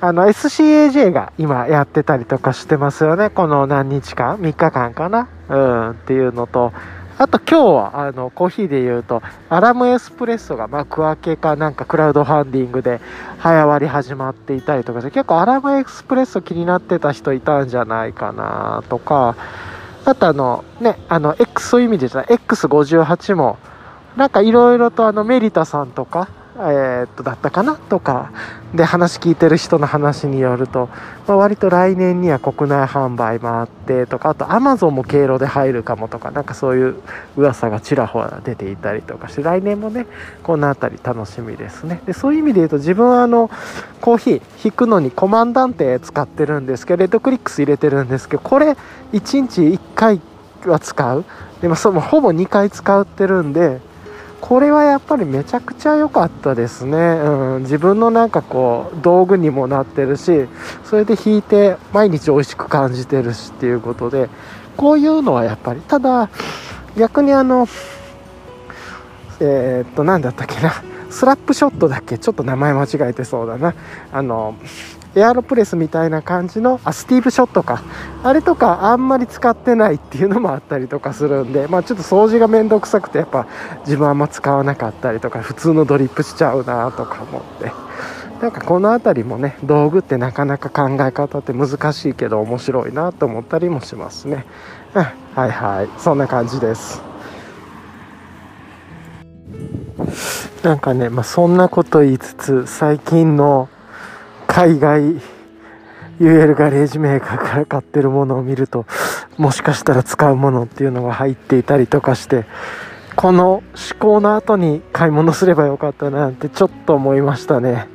[SPEAKER 2] あの SCAJ が今やってたりとかしてますよね。この何日間？3日間かな？うんっていうのと。あと今日はあのコーヒーで言うとアラムエスプレッソが幕開けかなんかクラウドファンディングで早割り始まっていたりとかして結構アラムエスプレッソ気になってた人いたんじゃないかなとか。あとあのねあの X そういう意味で言ったら X58 もなんかいろいろとあのメリタさんとか、えー、っとだったかなとかで話聞いてる人の話によると、まあ、割と来年には国内販売もあってとかあとアマゾンも経路で入るかもとかなんかそういう噂がちらほら出ていたりとかして来年もねこの辺り楽しみですね。でそういう意味で言うと自分はあのコーヒー引くのにコマンダンテ使ってるんですけどレッドクリックス入れてるんですけどこれ1日1回は使う。でもそのほぼ2回使ってるんでこれはやっぱりめちゃくちゃ良かったですね、うん、自分のなんかこう道具にもなってるしそれで弾いて毎日美味しく感じてるしっていうことでこういうのはやっぱりただ逆にあのえー、っと何だったっけな。スラップショットだっけ？ちょっと名前間違えてそうだな。あのエアロプレスみたいな感じのあスティーブショットか。あれとかあんまり使ってないっていうのもあったりとかするんでまあちょっと掃除が面倒くさくてやっぱ自分あんま使わなかったりとか普通のドリップしちゃうなとか思って。なんかこの辺りもね道具ってなかなか考え方って難しいけど面白いなと思ったりもしますね。はいはい。そんな感じです。なんかね、まあ、そんなこと言いつつ最近の海外 UL ガレージメーカーから買ってるものを見るともしかしたら使うものっていうのが入っていたりとかしてこの思考の後に買い物すればよかったなってちょっと思いましたね。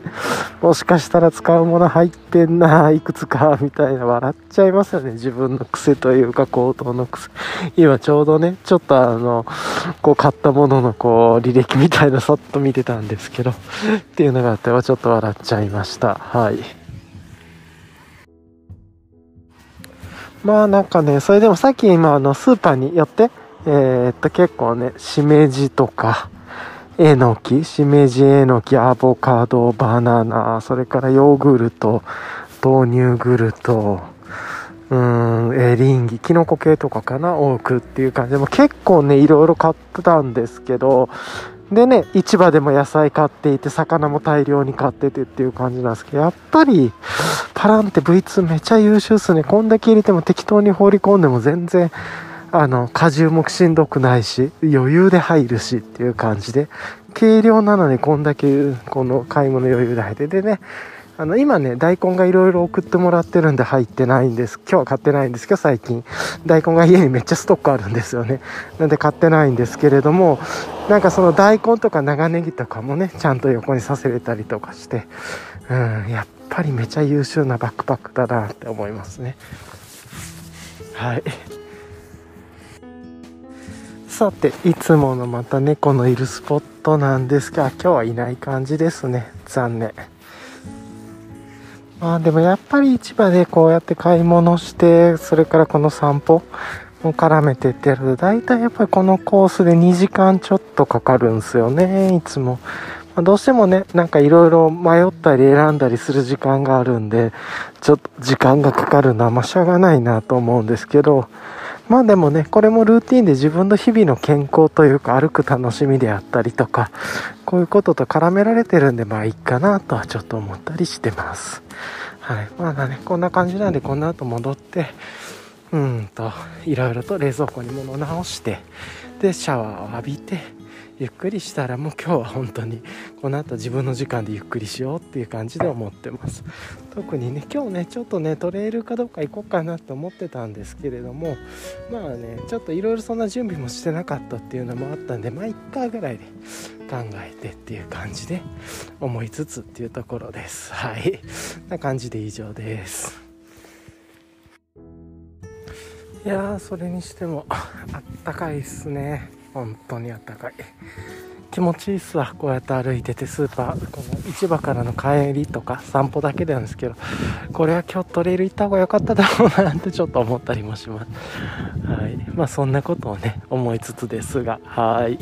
[SPEAKER 2] もしかしたら使うもの入ってんないくつかみたいな笑っちゃいますよね。自分の癖というか行動の癖。今ちょうどねちょっとあのこう買ったもののこう履歴みたいなさっと見てたんですけどっていうのがあってはちょっと笑っちゃいました。はい。まあなんかねそれでもさっき今あのスーパーに寄ってえー、っと、結構ね、しめじとか、えのき、しめじ、えのき、アボカド、バナナ、それからヨーグルト、豆乳グルト、うん、エリンギ、キノコ系とかかな、多くっていう感じで、も結構ね、いろいろ買ってたんですけど、でね、市場でも野菜買っていて、魚も大量に買っててっていう感じなんですけど、やっぱり、パランって V2 めっちゃ優秀っすね。こんだけ入れても適当に放り込んでも全然、あの、荷重もしんどくないし、余裕で入るしっていう感じで、軽量なのにこんだけ、この買い物余裕で入って、でね、あの、今ね、大根がいろいろ送ってもらってるんで入ってないんです。今日は買ってないんですけど、最近。大根が家にめっちゃストックあるんですよね。なんで買ってないんですけれども、なんかその大根とか長ネギとかもね、ちゃんと横にさせれたりとかして、うん、やっぱりめちゃ優秀なバックパックだなって思いますね。はい。さていつものまた猫のいるスポットなんですが今日はいない感じですね。残念。まあでもやっぱり市場でこうやって買い物してそれからこの散歩も絡めてってやると大体やっぱりこのコースで2時間ちょっとかかるんですよね。いつも。まどうしてもね、なんかいろいろ迷ったり選んだりする時間があるんで、ちょっと時間がかかるのはまあしゃがないなと思うんですけど、まあでもね、これもルーティンで自分の日々の健康というか歩く楽しみであったりとか、こういうことと絡められてるんで、まあいいかなとはちょっと思ったりしてます。はい。まだね、こんな感じなんで、この後戻って、うんと、いろいろと冷蔵庫に物直して、で、シャワーを浴びて、ゆっくりしたらもう今日は本当にこの後自分の時間でゆっくりしようっていう感じで思ってます。特にね今日ねちょっとねトレイルかどうか行こうかなと思ってたんですけれどもまあねちょっといろいろそんな準備もしてなかったっていうのもあったんでまあ1回ぐらいで考えてっていう感じで思いつつっていうところです。はい。な感じで以上です。いやそれにしてもあったかいっすね。本当にあったかい。気持ちいいっすわ。こうやって歩いててスーパーこの市場からの帰りとか散歩だけなんですけどこれは今日トレイル行った方が良かっただろうなってちょっと思ったりもします。はい。まあそんなことをね思いつつですがはい。